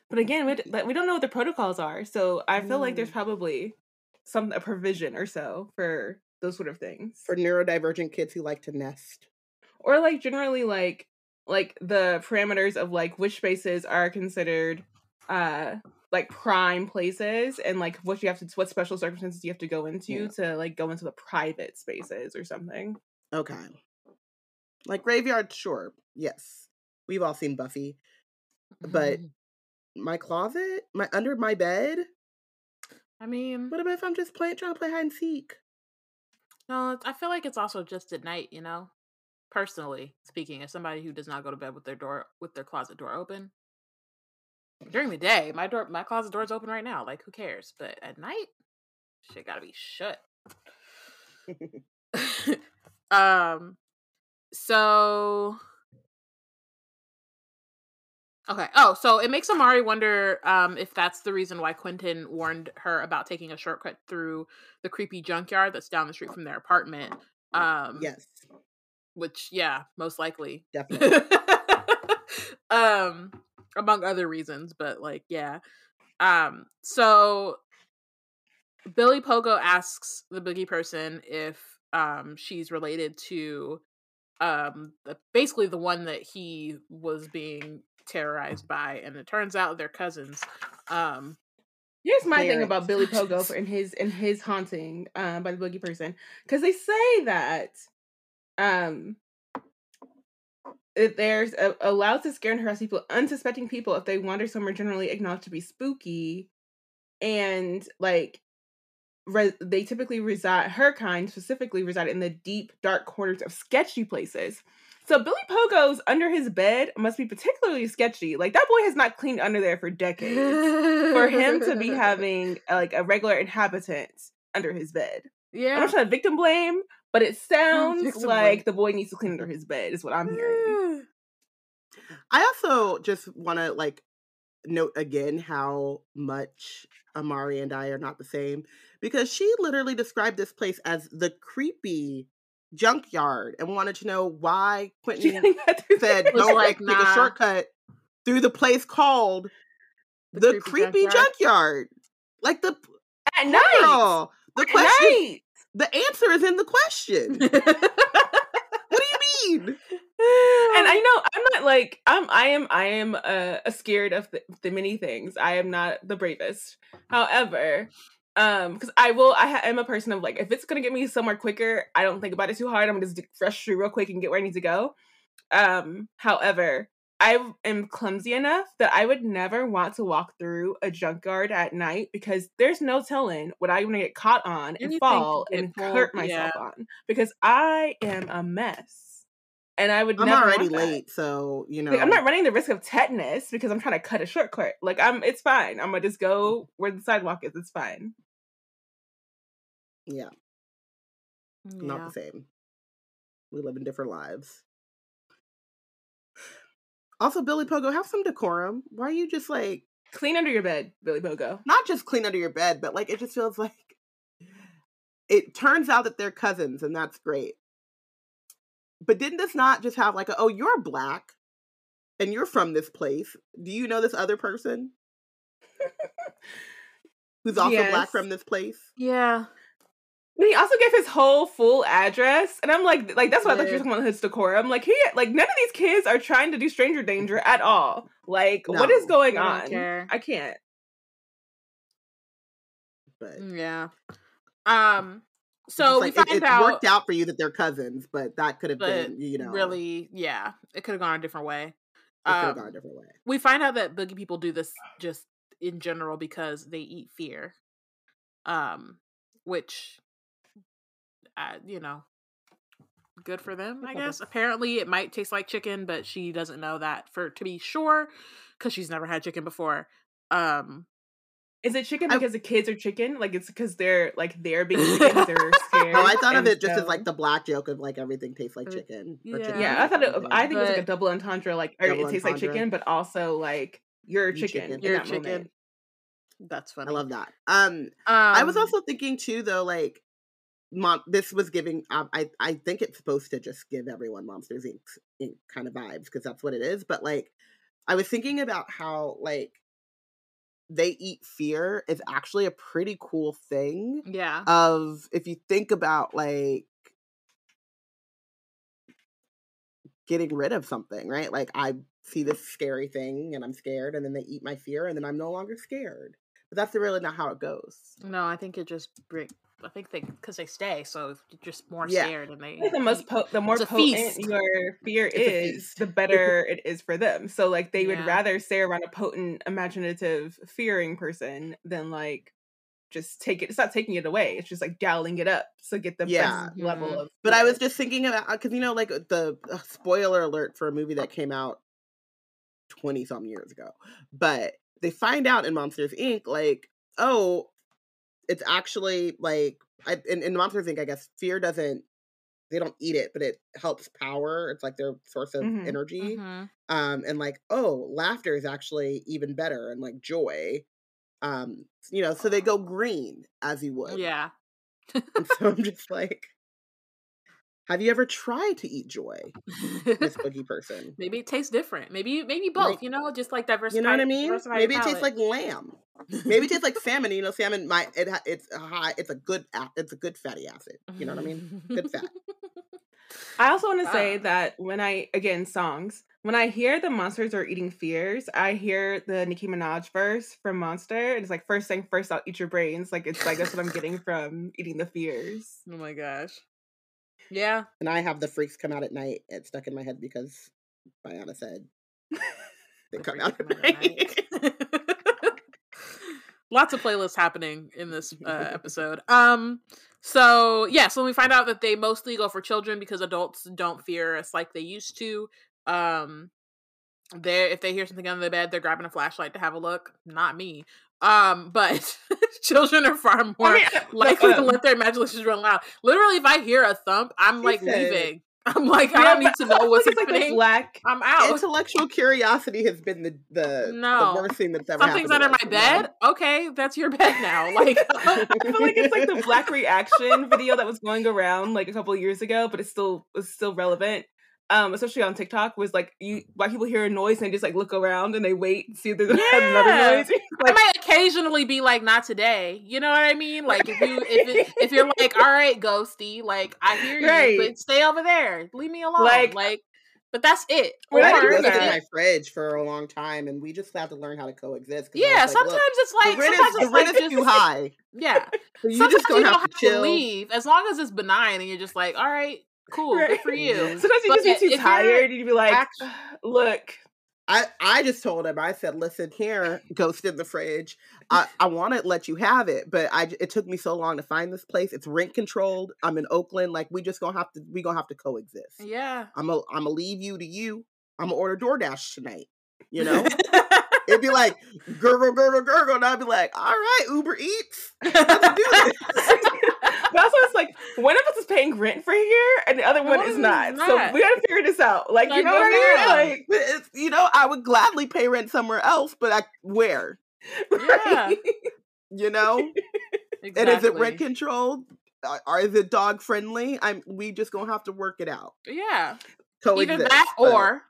But again, we, we don't know what the protocols are, so I feel like there's Mm. probably some a provision or so for those sort of things. For neurodivergent kids who like to nest. or like generally like like the parameters of like which spaces are considered uh like prime places and like what you have to what special circumstances you have to go into Yeah. to like go into the private spaces or something. Okay. Like graveyard, sure. Yes. We've all seen Buffy. But- mm-hmm. My closet? My under my bed? I mean, What about if I'm just playing trying to play hide and seek? No, I feel like it's also just at night, you know. Personally speaking, as somebody who does not go to bed with their door with their closet door open. During the day, my door my closet door is open right now. Like who cares? But at night, shit gotta be shut. um so Okay. Oh, so it makes Amari wonder um, if that's the reason why Quinton warned her about taking a shortcut through the creepy junkyard that's down the street from their apartment. Um, yes, Which, yeah, most likely. definitely. um, among other reasons, but like, yeah. Um, so Billy Pogo asks the boogie person if um she's related to um the, basically the one that he was being terrorized by and it turns out they're cousins um Here's my thing about Billy Pogo for in his in his haunting uh, by the boogie person because they say that um that there's a, allowed to scare and harass people unsuspecting people if they wander somewhere generally acknowledged to be spooky and like re- they typically reside her kind specifically reside in the deep dark corners of sketchy places so billy pogo's under his bed must be particularly sketchy like that boy has not cleaned under there for decades for him to be having uh, like a regular inhabitant under his bed. Yeah. I'm not trying to victim blame, but it sounds victim like the boy needs to clean under his bed, is what I'm hearing. I also just want to like note again how much Amari and I are not the same because she literally described this place as the creepy junkyard and wanted to know why Quinton think that through said no like, like take a shortcut through the place called The the, creepy creepy, junkyard? junkyard. Like the at night. girl, the At question, night. the answer is in the question. what do you mean? and I know I'm not like I'm I am I am uh, scared of the, the many things. I am not the bravest. However, um, because I will I ha- am a person of like if it's gonna get me somewhere quicker, I don't think about it too hard. I'm gonna just rush through real quick and get where I need to go. Um, however, I am clumsy enough that I would never want to walk through a junkyard at night because there's no telling what I'm gonna get caught on and Anything fall and hurt myself yeah. on because I am a mess. And I would I'm never already late, so you know. Like, I'm not running the risk of tetanus because I'm trying to cut a shortcut. Like I'm, it's fine. I'm gonna just go where the sidewalk is. It's fine. yeah, yeah. not the same. We live in different lives. Also, Billy Pogo, have some decorum. Why are you just like Clean under your bed, Billy Pogo. not just clean under your bed, but like it just feels like it turns out that they're cousins, and that's great. But didn't this not just have like a, oh, you're black and you're from this place. Do you know this other person? Who's also Yes. black from this place? yeah But he also gave his whole full address, and I'm like, like that's what I thought you were talking about his decorum. Like he, like none of these kids are trying to do stranger danger at all. Like what No, is going they don't on? care. I can't. But yeah um it's so just we find it, it out worked out for you that they're cousins, but that could have been, you know, really yeah it could have gone a different way. It could have um, gone a different way. we find out that boogie people do this just in general because they eat fear um which uh, you know good for them i guess. Apparently it might taste like chicken but she doesn't know that for to be sure because she's never had chicken before. Um Is it chicken I- because the kids are chicken? Like it's because they're like they're being chicken 'cause they're scared. Oh, I thought of and it just as like the black joke of like everything tastes like Uh, chicken. yeah. Or chicken Yeah, I thought it. I think it was like a double entendre, like Double it tastes like chicken, but also like you're chicken. chicken. in You're that chicken. moment. that's funny I love that. Um, um, I was also thinking too, though, like, mom, this was giving. Um, I I think it's supposed to just give everyone Monsters Inc. Inc. kind of vibes because that's what it is. But like, I was thinking about how like they eat fear is actually a pretty cool thing. yeah Of if you think about like getting rid of something, right? Like I see this scary thing and I'm scared, and then they eat my fear, and then I'm no longer scared. But that's really not how it goes. no i think it just i think they because they stay so you're just more Yeah. scared and they I the most eat. po- the more potent feast. your fear It's is, the better it is for them. So like they would rather stay around a potent, imaginative, fearing person than like just take it. It's not taking it away. It's just like dialing it up so get the Yeah. best level of. But I was just thinking about because you know, like the uh, spoiler alert for a movie that came out twenty some years ago, but they find out in Monsters Inc. like, oh, it's actually like I, in, in Monsters Inc. I guess fear doesn't. They don't eat it, but it helps power. It's like their source of Mhm. energy. Mhm. Um, and like, oh, laughter is actually even better, and like joy. Um, you know, so they go green as you would. Yeah. And so I'm just like, have you ever tried to eat joy, Miss Boogie Person? maybe it tastes different. Maybe maybe both. Like- you know, just like diversify. You know what I mean? Maybe it tastes like lamb. Maybe it tastes like salmon. You know, salmon. My it it's a high. It's a good. It's a good fatty acid. You know what I mean? Good fat. I also want to say that when I again songs, when I hear the monsters are eating fears, I hear the Nicki Minaj verse from Monster. And it's like first thing first, I'll eat your brains. Like it's like that's what I'm getting from eating the fears. Oh my gosh. Yeah. And I have the freaks come out at night. It's stuck in my head because Bayana said they The come out at at night. Lots of playlists happening in this uh, episode. Um, so yeah, so we find out that they mostly go for children because adults don't fear us like they used to. Um, they if they hear something under the bed, they're grabbing a flashlight to have a look. Not me. Um, but children are far more I mean, likely to um, let their imaginations run loud. Literally, if I hear a thump, I'm like said- leaving. I'm like, I don't need to know what's like happening. black. I'm out. Intellectual curiosity has been the the, No. the worst thing that's ever Something's under my us, you know? bed. Okay, that's your bed now. Like, I feel like it's like the black reaction video that was going around like a couple of years ago, but it's still it's still relevant. Um, especially on TikTok, was like you white people hear a noise and they just like look around and they wait and see if there's another Yeah. noise. I might occasionally be like, not today. You know what I mean? Like, if you if it, if you're like, all right, ghosty, like I hear you, Right. but stay over there. Leave me alone. Like- Like, but that's it. We're not I doing lived in my fridge for a long time, and we just have to learn how to coexist. Yeah, like, sometimes it's like the rent sometimes is, the it's rent like is just, too high. Yeah, So you sometimes just you gonna don't have have to leave as long as it's benign and you're just like, all right, cool, good for you. Sometimes you But just be too tired and you'd be like, act- look, I, I just told him, I said, listen here, ghost in the fridge. I, I want to let you have it, but I, j- it took me so long to find this place. It's rent controlled. I'm in Oakland. Like we just gonna have to, we gonna have to coexist. Yeah. I'm gonna, I'm gonna leave you to you. I'm gonna order DoorDash tonight. You know, it'd be like gurgle, gurgle, gurgle, and I'd be like, all right, Uber Eats, let's do this. But also it's like one of us is paying rent for here and the other one one is not. not. So we gotta figure this out. Like, you know what I mean? Like, it's, you know, I would gladly pay rent somewhere else, but I where? Yeah. You know, Exactly. and is it rent controlled? Or or is it dog friendly? I'm. We just gonna have to work it out. Yeah. Coexist. Either that or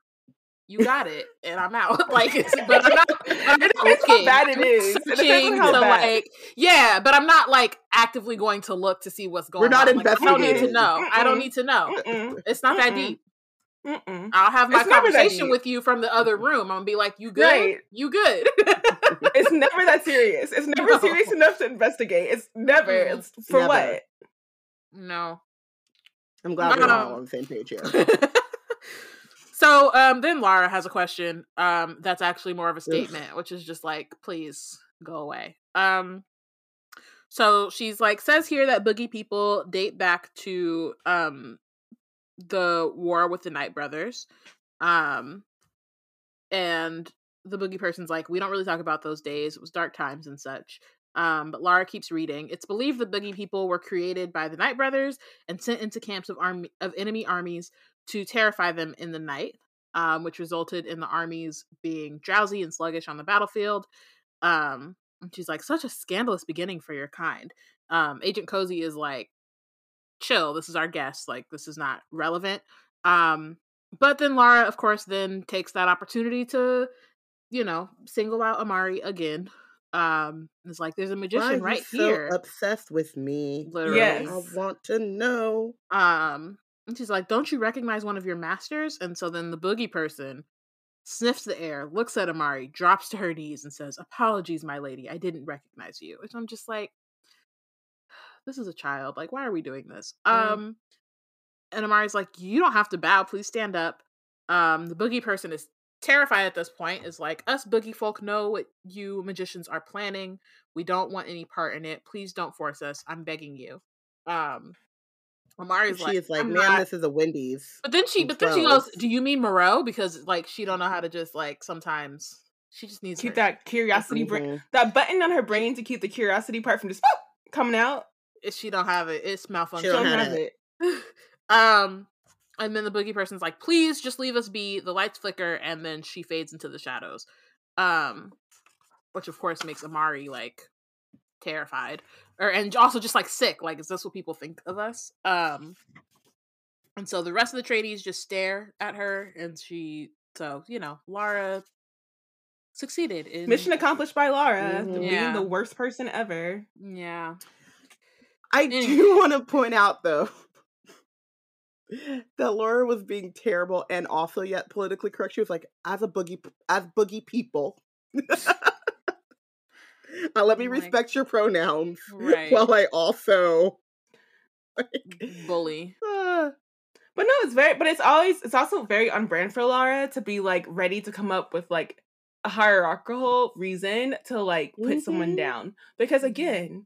you got it and I'm out. like, it's, but I'm not. I'm not It depends how looking. bad it I'm is. It depends searching how to, bad. like, yeah, but I'm not like actively going to look to see what's going We're not on. Like, I don't need to investigating. know. I don't need to know. Mm-mm, It's not that Mm-mm. deep. mm-mm. I'll have my It's conversation with you from the other room. I'm gonna be like, "You good? Right. You good?" It's never that serious. It's never No. serious enough to investigate. It's never. Mm. It's for Never. what? no. I'm glad we're all on the same page here. So um then Lara has a question um that's actually more of a statement which is just like please go away um so she's like says here that boogie people date back to um the war with the Night Brothers um and the boogie person's like we don't really talk about those days it was dark times and such um, but Lara keeps reading. It's believed the boogie people were created by the Night Brothers and sent into camps of army of enemy armies to terrify them in the night, um, which resulted in the armies being drowsy and sluggish on the battlefield. Um, and she's like, such a scandalous beginning for your kind. Um, Agent Cozy is like, chill, this is our guest. Like, this is not relevant. Um, but then Lara, of course, then takes that opportunity to, you know, single out Amari again. Um, it's like there's a magician right so here. obsessed with me. Literally. Yes. I want to know. Um, and she's like, "Don't you recognize one of your masters?" And so then the boogie person sniffs the air, looks at Amari, drops to her knees, and says, "Apologies, my lady, I didn't recognize you." Which I'm just like, "This is a child. Like, why are we doing this?" Mm. Um, and Amari's like, "You don't have to bow. Please stand up." Um, the boogie person is terrified at this point is like us boogie folk know what you magicians are planning we don't want any part in it please don't force us i'm begging you um Amari's she like, is like, man, not." this is a Wendy's. but then she I'm but then she goes do you mean moreau because like she don't know how to just like sometimes she just needs to Keep her- that curiosity brain, that button on her brain to keep the curiosity part from just boop, coming out. if she don't have it it's malfunctioning. She don't Don't have have it. it. um and then the boogie person's like please just leave us be the lights flicker and then she fades into the shadows um which of course makes amari like terrified or and also just like sick like is this what people think of us um and so the rest of the tradies just stare at her and she so you know laura succeeded in Mission accomplished by Laura, Mhm. the- Yeah. being the worst person ever. yeah I Anyway. do want to point out though that Laura was being terrible and also yet politically correct. She was like, as a boogie, as boogie people, uh, let me Like- respect your pronouns Right. while I also. Like, bully uh, But no, it's very but it's always it's also very on brand for Laura to be like ready to come up with like a hierarchical reason to like put someone Mhm. down. Because again,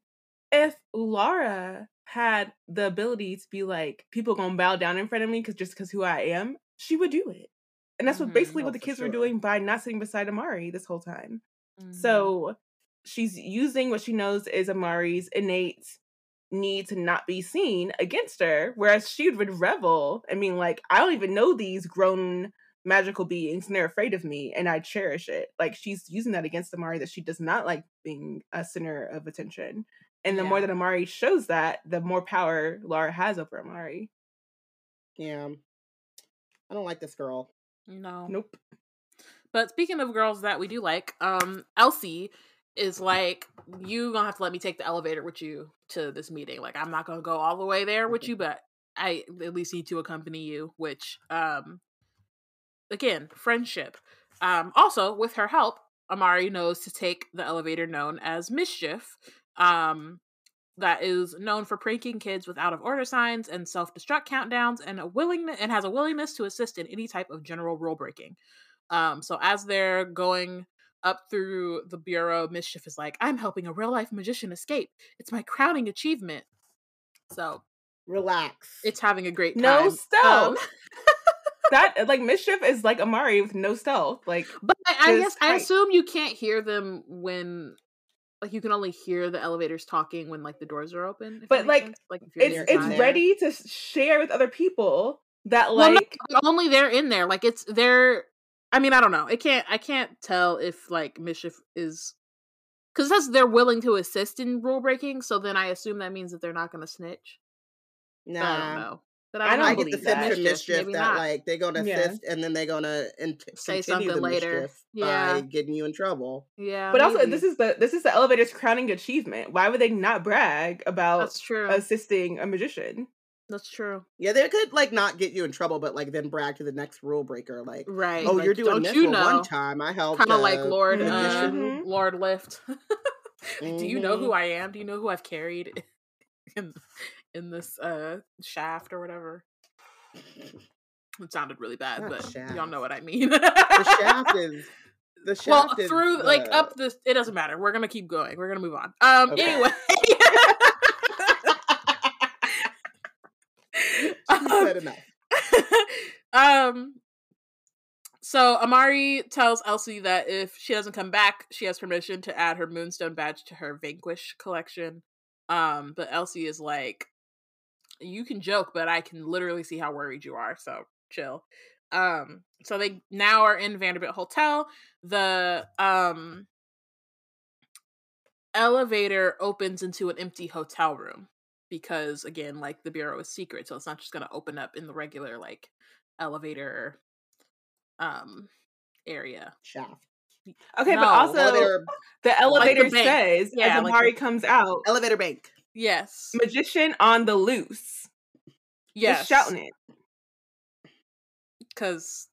if Laura had the ability to be like, people gonna bow down in front of me because just because who I am, she would do it. And that's Mhm. what basically Oh, what the kids were doing by not sitting beside Amari this whole time. Mhm. So she's using what she knows is Amari's innate need to not be seen against her, whereas she would revel. I mean, like, I don't even know these grown magical beings and they're afraid of me and I cherish it. Like she's using that against Amari that she does not like being a center of attention. And the more that Amari shows that, the more power Laura has over Amari. yeah, I don't like this girl. no Nope. But speaking of girls that we do like, um, Elsie is like, you gonna have to let me take the elevator with you to this meeting. Like, I'm not gonna go all the way there with you, but I at least need to accompany you. Which, um, again, friendship. Um, also with her help, Amari knows to take the elevator known as Mischief. Um, that is known for pranking kids with out of order signs and self destruct countdowns, and a willingness and has a willingness to assist in any type of general rule breaking. Um, so as they're going up through the bureau, Mischief is like, "I'm helping a real life magician escape. It's my crowning achievement." So Relax. it's having a great time. No Um, stealth. that like mischief is like Amari with no stealth. Like but I, I guess I assume you can't hear them when. Like you can only hear the elevators talking when like the doors are open. But, like, sense. like if you're it's it's there. ready to share with other people that Well, no, like only they're in there. Like it's they're. I mean, I don't know. It can't. I can't tell if like mischief is because it says they're willing to assist in rule breaking. So then I assume that means that they're not going to snitch. But I don't know. But I I, don't don't get the believe sense that. from mischief maybe that not. like they're gonna Yeah. assist and then they're gonna in- Say something the later. Yeah. by getting you in trouble. yeah. but also this is the this is the elevator's crowning achievement. Why would they not brag about that's true. assisting a magician? That's true. Yeah, they could like not get you in trouble, but like then brag to the next rule breaker, like, Right. "Oh, like, you're doing don't this." you know? one time I helped, Kind of like uh, Lord, uh, magician. Mhm. Lord Lift. Do you know who I am? Do you know who I've carried in in this uh shaft or whatever? It sounded really bad, Not but y'all know what I mean. the shaft is the shaft well, is through like up this, it doesn't matter. We're gonna keep going. We're gonna move on. Um. Okay. Anyway. She Um, said enough. um so Amari tells Elsie that if she doesn't come back, she has permission to add her moonstone badge to her Vanquish collection. Um, but Elsie is like, you can joke, but I can literally see how worried you are, so chill. Um, so they now are in Vanderbilt Hotel. The um elevator opens into an empty hotel room because again, like the bureau is secret, so it's not just gonna open up in the regular like elevator um area. Shaft. Okay, No, but also Elevator, the elevator bank. says Yeah, as Amari the- comes out, elevator bank. Yes. magician on the loose. Yes. Just shouting it. Because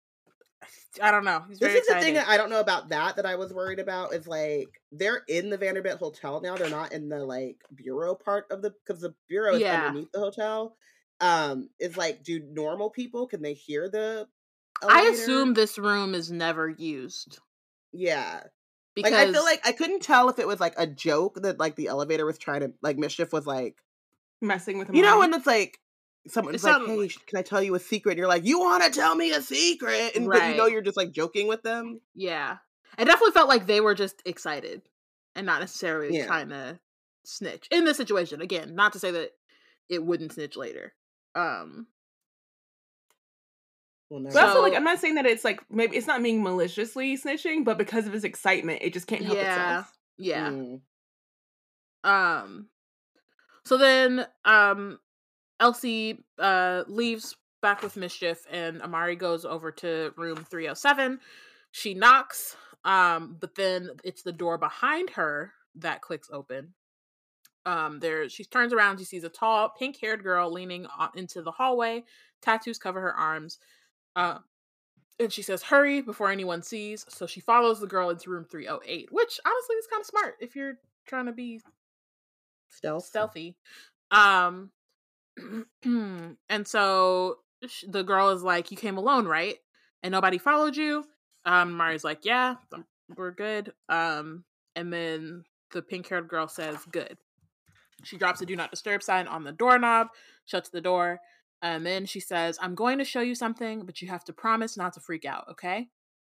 I don't know. He's This very is the thing that I don't know about that that I was worried about is like they're in the Vanderbilt Hotel now. They're not in the like bureau part of the because the bureau is Yeah. underneath the hotel. Um, it's like, do normal people can they hear the I assume this room is never used Yeah. because Like I feel like I couldn't tell if it was like a joke that like the elevator was trying to like mischief was like Messing with him. you know when it's like someone's like hey like- can I tell you a secret and you're like you want to tell me a secret and but you know you're just like joking with them yeah, it definitely felt like they were just excited and not necessarily Yeah. trying to snitch in this situation. Again, not to say that it wouldn't snitch later. Um, well, no. But also, like, I'm not saying that it's like maybe it's not being maliciously snitching, but because of his excitement, it just can't help yeah, itself. yeah. Mm. Um so then um Elsie uh leaves back with mischief and Amari goes over to room 307. She knocks um but then it's the door behind her that clicks open. Um there she turns around she sees a tall pink-haired girl leaning on, into the hallway. Tattoos cover her arms. Uh and she says, "Hurry before anyone sees." So she follows the girl into room 308, which honestly is kind of smart if you're trying to be stealth stealthy. Um, and so sh- the girl is like, "You came alone, right? And nobody followed you." Um, Mari's like, "Yeah, we're good." Um, and then the pink-haired girl says, "Good." She drops a "Do Not Disturb" sign on the doorknob, shuts the door, and then she says, "I'm going to show you something, but you have to promise not to freak out, okay?"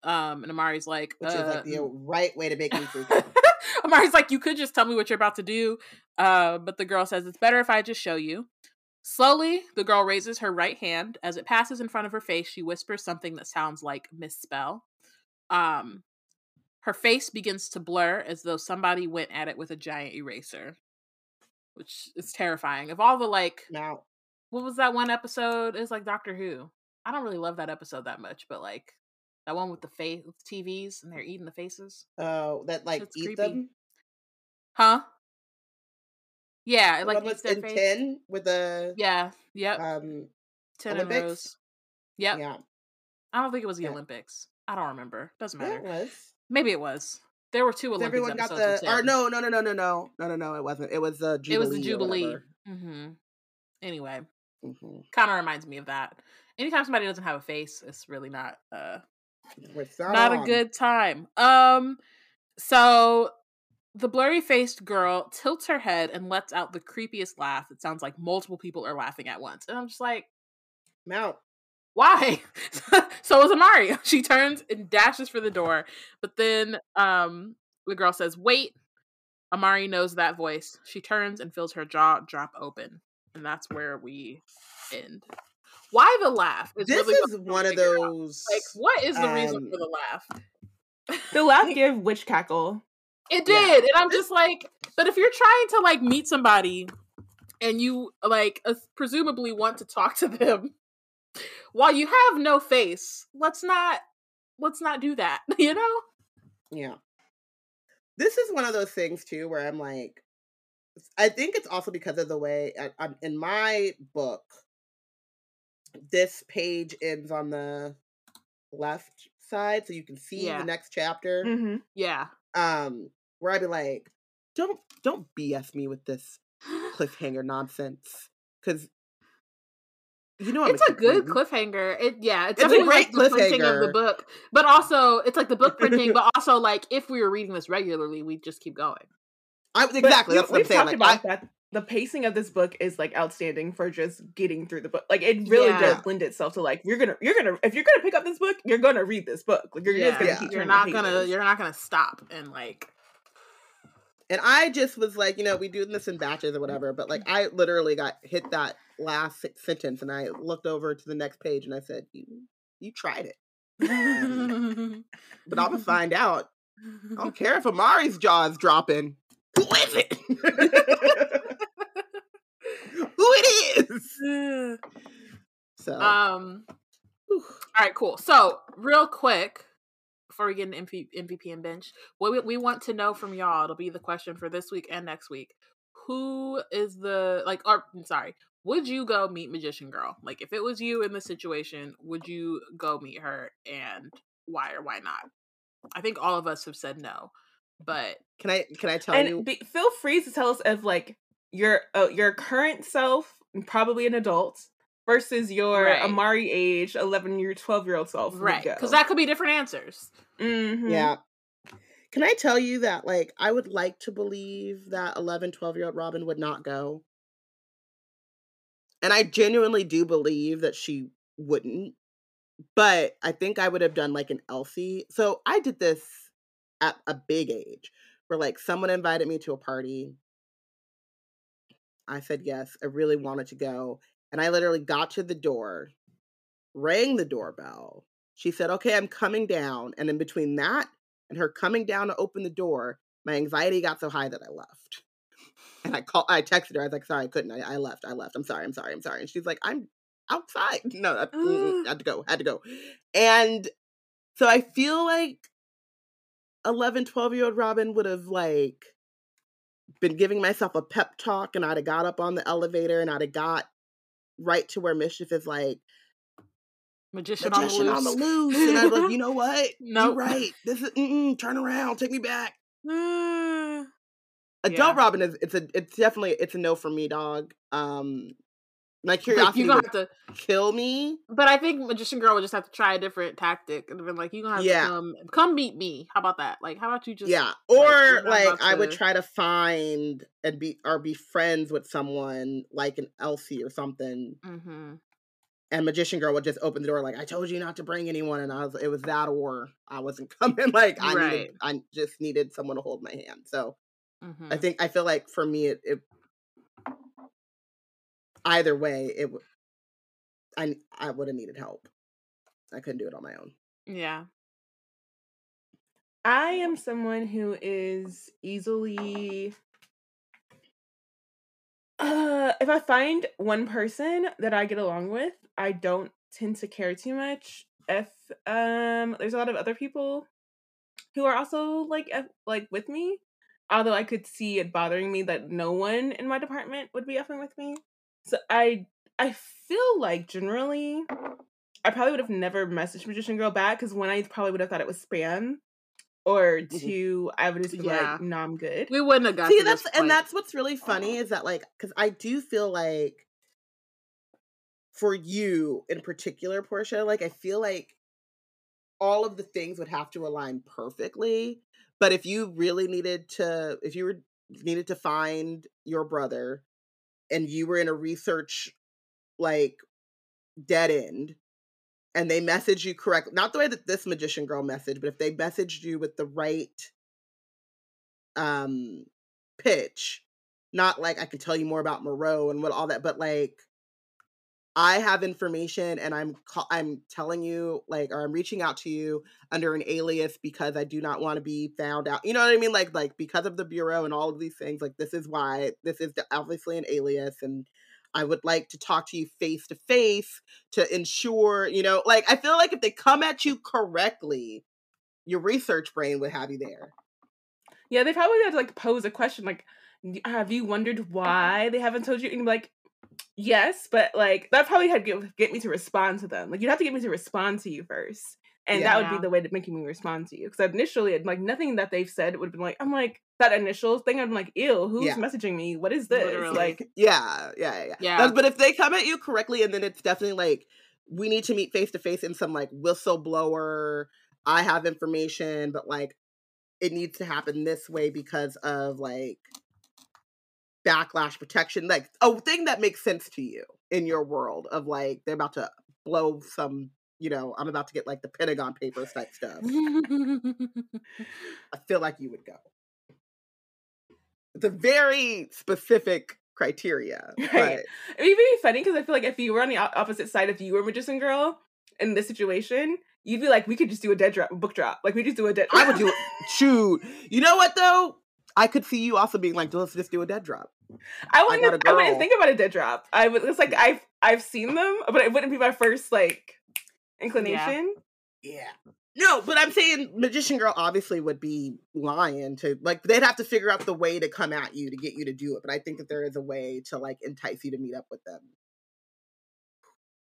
Um, and Amari's like, which is uh, like the right way to make me freak out. Amari's like, you could just tell me what you're about to do. Uh, but the girl says, it's better if I just show you. Slowly, the girl raises her right hand. As it passes in front of her face, she whispers something that sounds like misspell. Um, her face begins to blur as though somebody went at it with a giant eraser, which is terrifying. Of all the like, now what was that one episode? It's like Doctor Who. I don't really love that episode that much, but like that one with the face TVs and they're eating the faces. uh that like Shit's eat creepy. them Huh? Yeah, The like one eats with their in face. tin with the Yeah, yep. um Ten Olympics? Yep. yeah I don't think it was the Yeah. Olympics. I don't remember. Doesn't yeah, it matter. was Maybe it was. There were two Olympics everyone got the or no no no no no no no no no it wasn't it was the jubilee it was the Jubilee. whatever. hmm Anyway, Mhm. kind of reminds me of that. Anytime somebody doesn't have a face, it's really not uh It's not a good time. Um, so the blurry faced girl tilts her head and lets out the creepiest laugh. It sounds like multiple people are laughing at once, and I'm just like, mount why? so is Amari. She turns and dashes for the door, but then um the girl says, "Wait." Amari knows that voice. She turns and feels her jaw drop open, and that's where we end. Why the laugh? Is this really what is one of figure out. those Like, what is the reason um, for the laugh? The laugh gave witch cackle. It Yeah. did, and I'm just like, but if you're trying to like meet somebody, and you like uh, presumably want to talk to them, while you have no face, let's not let's not do that. You know? Yeah. This is one of those things too where I'm like, I think it's also because of the way I, I'm, in my book, this page ends on the left side, so you can see Yeah. the next chapter. hmm Yeah. Um, where I'd be like, don't don't BS me with this cliffhanger nonsense, because you know I'm it's a keep good reading. cliffhanger. It yeah, it's, It's a definitely great like the printing of the book, but also it's like the book printing, but also like if we were reading this regularly, we'd just keep going. I, But exactly. we- what I'm saying. talked Like, I, that. The pacing of this book is like outstanding for just getting through the book. Like it really Yeah. does lend itself to like you're gonna you're gonna if you're gonna pick up this book, you're gonna read this book. Like you're just gonna Yeah. keep you're not gonna you're not gonna stop and like And I just was like, you know, we do this in batches or whatever, but like I literally got hit that last sentence and I looked over to the next page and I said, You you tried it. But I'm gonna find out. I don't care if Amari's jaw is dropping. Who is it? Who it is? So um all right, cool. So, real quick, before we get an MP, MVP and bench, what we, we want to know from y'all, it'll be the question for this week and next week. Who is the, like, or, I'm sorry, would you go meet Magician Girl? Like, if it was you in the situation, would you go meet her and why or why not? I think all of us have said no, but can I can I tell and you be, feel free to tell us if like your uh, your current self, probably an adult, versus your Right. Amari age, 11 year, 12 year old self. right because that could be different answers Mhm. Yeah. Can I tell you that, like, I would like to believe that 11, 12 year old Robin would not go. And I genuinely do believe that she wouldn't. But I think I would have done like an Elsie. So I did this at a big age where, like, someone invited me to a party. I said yes. I really wanted to go. And I literally got to the door, rang the doorbell. She said, Okay, I'm coming down. And in between that and her coming down to open the door, my anxiety got so high that I left. And I called, I texted her. I was like, sorry, I couldn't. I, I left. I left. I'm sorry. I'm sorry. I'm sorry. And she's like, I'm outside. No, I, mm, had to go. Had to go. And so I feel like 11, 12 year old Robin would have like been giving myself a pep talk and I'd have got up on the elevator and I'd have got right to where mischief is like, magician, magician on the loose, loose. And I was like, you know what? Nope. You're right. This is turn around, take me back. Mm. Adult Yeah. Robin is it's a it's definitely it's a no for me, dog. Um my Like, curiosity you gonna would have to kill me. but i think magician girl would just have to try a different tactic and been like you gonna have Yeah. to come come meet me how about that like how about you just yeah. Or like, about I would try to find and be or be friends with someone like an Elsie or something. Mm-hmm. And Magician Girl would just open the door like, I told you not to bring anyone and I was it was that or I wasn't coming. Like I Right. needed I just needed someone to hold my hand. So I Mhm. think I feel like for me it, it either way it would I I would have needed help. I couldn't do it on my own. yeah I am someone who is easily uh if I find one person that I get along with, I don't tend to care too much. If um there's a lot of other people who are also like F- like with me, although I could see it bothering me that no one in my department would be effing with me. So I I feel like generally I probably would have never messaged Magician Girl back because when I probably would have thought it was spam, or Mhm. two, I would just be Yeah. like, "No, I'm good." we wouldn't have got See, to that's and that's what's really funny is that like because I do feel like for you in particular, Portia, like I feel like all of the things would have to align perfectly. But if you really needed to, if you were needed to find your brother, and you were in a research like dead end, and they messaged you correctly, not the way that this magician girl messaged, but if they messaged you with the right um pitch not like i can tell you more about moreau and what all that but like i have information and i'm ca- i'm telling you like or i'm reaching out to you under an alias because i do not want to be found out you know what i mean? Like like because of the bureau and all of these things like this is why this is obviously an alias and i would like to talk to you face to face to ensure you know like i feel like if they come at you correctly your research brain would have you there. Yeah, they probably have to like pose a question like, "Have you wondered uh-huh. why they haven't told you?" And like, "Yes," but like that probably had to get, get me to respond to them. Like you'd have to get me to respond to you first, and that would be the way to making me respond to you. Because initially, like nothing that they've said would have been like, I'm like that initial thing. I'm like, ew, who's Yeah. messaging me? What is this? Literally. Like, Yeah, yeah, yeah. yeah. Yeah. But if they come at you correctly, and then it's definitely like we need to meet face to face in some like whistleblower. I have information, but like it needs to happen this way because of like backlash protection, like a thing that makes sense to you in your world of like they're about to blow some. You know, I'm about to get like the Pentagon Papers type stuff. I feel like you would go. It's a very specific criteria. Right. But it'd be very funny because I feel like if you were on the opposite side, if you were Magician Girl in this situation, you'd be like, we could just do a dead drop, book drop. Like we just do a dead. I would do it. Shoot. You know what though? I could see you also being like, let's just do a dead drop. I wouldn't. a I, wouldn't think about a dead drop. I would. It's like I've I've seen them, but it wouldn't be my first like inclination. Yeah. No, but I'm saying Magician Girl obviously would be lying to like they'd have to figure out the way to come at you to get you to do it. But I think that there is a way to like entice you to meet up with them.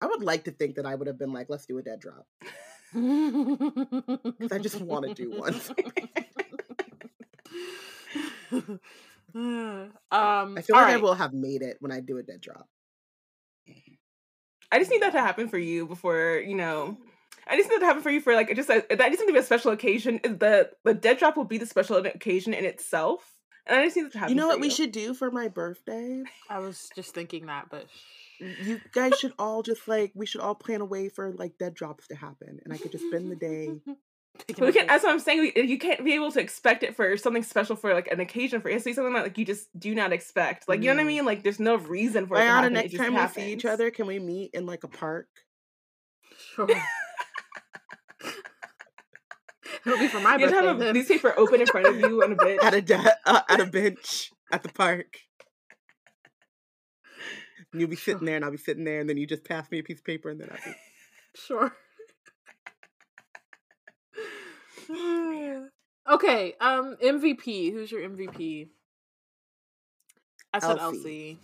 I would like to think that I would have been like, let's do a dead drop. I just wanna do one. um, I feel all like I will have made it when I do a dead drop. I just need that to happen for you before you know. I just need that to happen for you for like I just a, that just need to be a special occasion. The the dead drop will be the special occasion in itself, and I just need that to happen. You know for what we should do for my birthday? I was just thinking that, but You guys should all just like we should all plan a way for like dead drops to happen, and I could just spend the day. We can. the- That's what I'm saying. You can't be able to expect it for something special for like an occasion for it. be something that like you just do not expect. Like you know what I Mm. mean? Like there's no reason for it to happen. it next time we see each other, can we meet in like a park? Sure. It'll be for my You birthday. have a newspaper open in front of you on a bench. at a de- uh, at a bench at the park. And You'll be sitting there, and I'll be sitting there, and then you just pass me a piece of paper, and then I'll be. Sure. Okay, um, MVP. Who's your MVP? I said Elsie.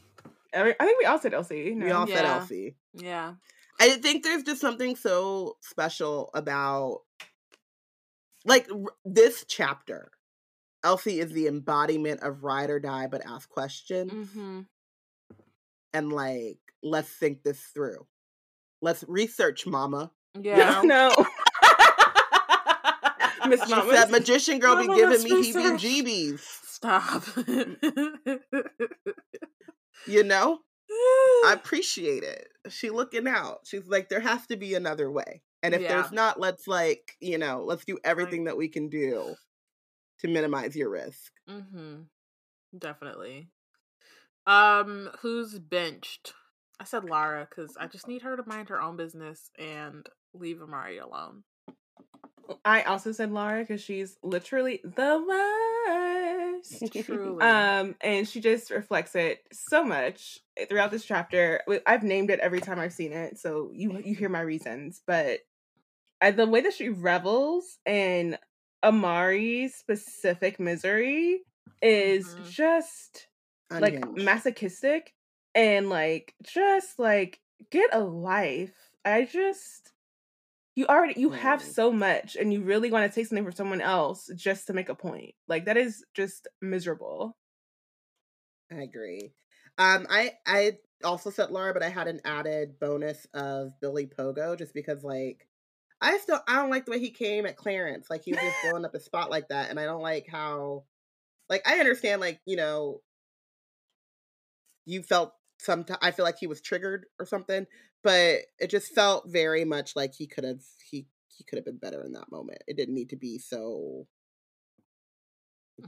Elsie. I think we all said Elsie. No? We all said Yeah. Elsie. Yeah. I think there's just something so special about, like r- this chapter. Elsie is the embodiment of ride or die, but ask questions, Mm-hmm. and like let's think this through. Let's research, Mama. Yeah. no. Miss She Mama. said, "Magician girl be giving me research." heebie-jeebies." Stop. You know. I appreciate it. She looking out. She's like, there has to be another way. And if Yeah. there's not, let's like, you know, let's do everything that we can do to minimize your risk. mm-hmm. Definitely. Um, who's benched? I said Lara because I just need her to mind her own business and leave Amari alone. I also said Laura because she's literally the worst. Truly. Um, and she just reflects it so much throughout this chapter. I've named it every time I've seen it, so you you hear my reasons. But I, the way that she revels in Amari's specific misery is Mhm. just like masochistic and like just like get a life. I just you already you have so much and you really want to take something from someone else just to make a point. Like that is just miserable. I agree. Um, I I also said Laura, but I had an added bonus of Billy Pogo just because like I still I don't like the way he came at Clarence. Like he was just blowing up his spot like that, and I don't like how like I understand like you know you felt some I feel like he was triggered or something, but it just felt very much like he could have he he could have been better in that moment. It didn't need to be so.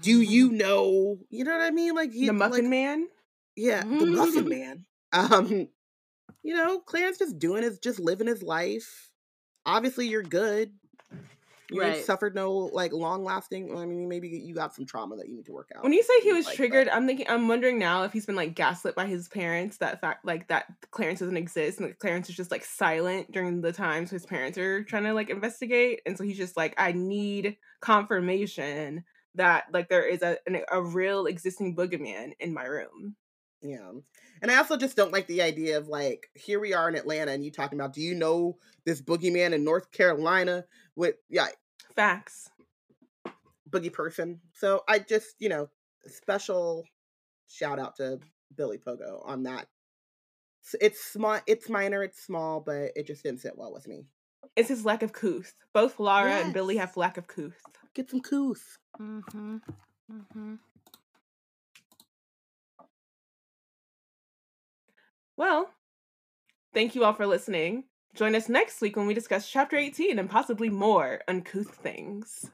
Do you know? You know what I mean? Like he, the Muffin like, Man. yeah, the Muffin Man. Um, you know, Clarence just doing his, just living his life. Obviously, you're good. You Right. suffered no like long lasting. I mean, maybe you got some trauma that you need to work out. When you say he was like, but- triggered, I'm thinking I'm wondering now if he's been like gaslit by his parents that fact like that Clarence doesn't exist and Clarence is just like silent during the times his parents are trying to like investigate and so he's just like I need confirmation that like there is a an, a real existing boogeyman in my room. Yeah. And I also just don't like the idea of like, here we are in Atlanta and you talking about, do you know this boogeyman in North Carolina with, yeah, Facts. boogie person. So I just, you know, special shout out to Billy Pogo on that. It's small, it's minor, it's small, but it just didn't sit well with me. It's his lack of couth. Both Laura and Billy have lack of couth. Get some couth. Mm-hmm. Mm-hmm. Well, thank you all for listening. Join us next week when we discuss chapter 18 and possibly more uncouth things.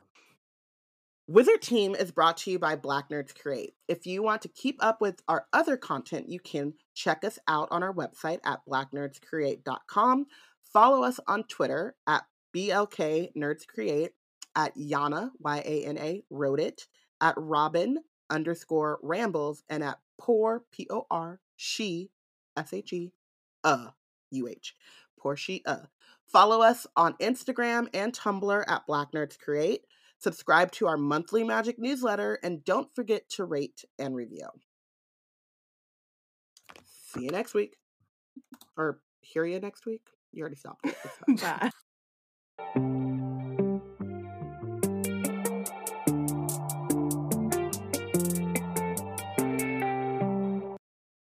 Wizard Team is brought to you by Black Nerds Create. If you want to keep up with our other content, you can check us out on our website at blacknerdscreate.com. Follow us on Twitter at BLK Nerds Create, at Yana, Y A N A, wrote it, at Robin underscore rambles, and at poor, P O R, she, S H E, uh, U H, poor uh. Follow us on Instagram and Tumblr at Black Nerds Create subscribe to our monthly magic newsletter, and don't forget to rate and review. See you next week. Or hear you next week. You already stopped. Bye.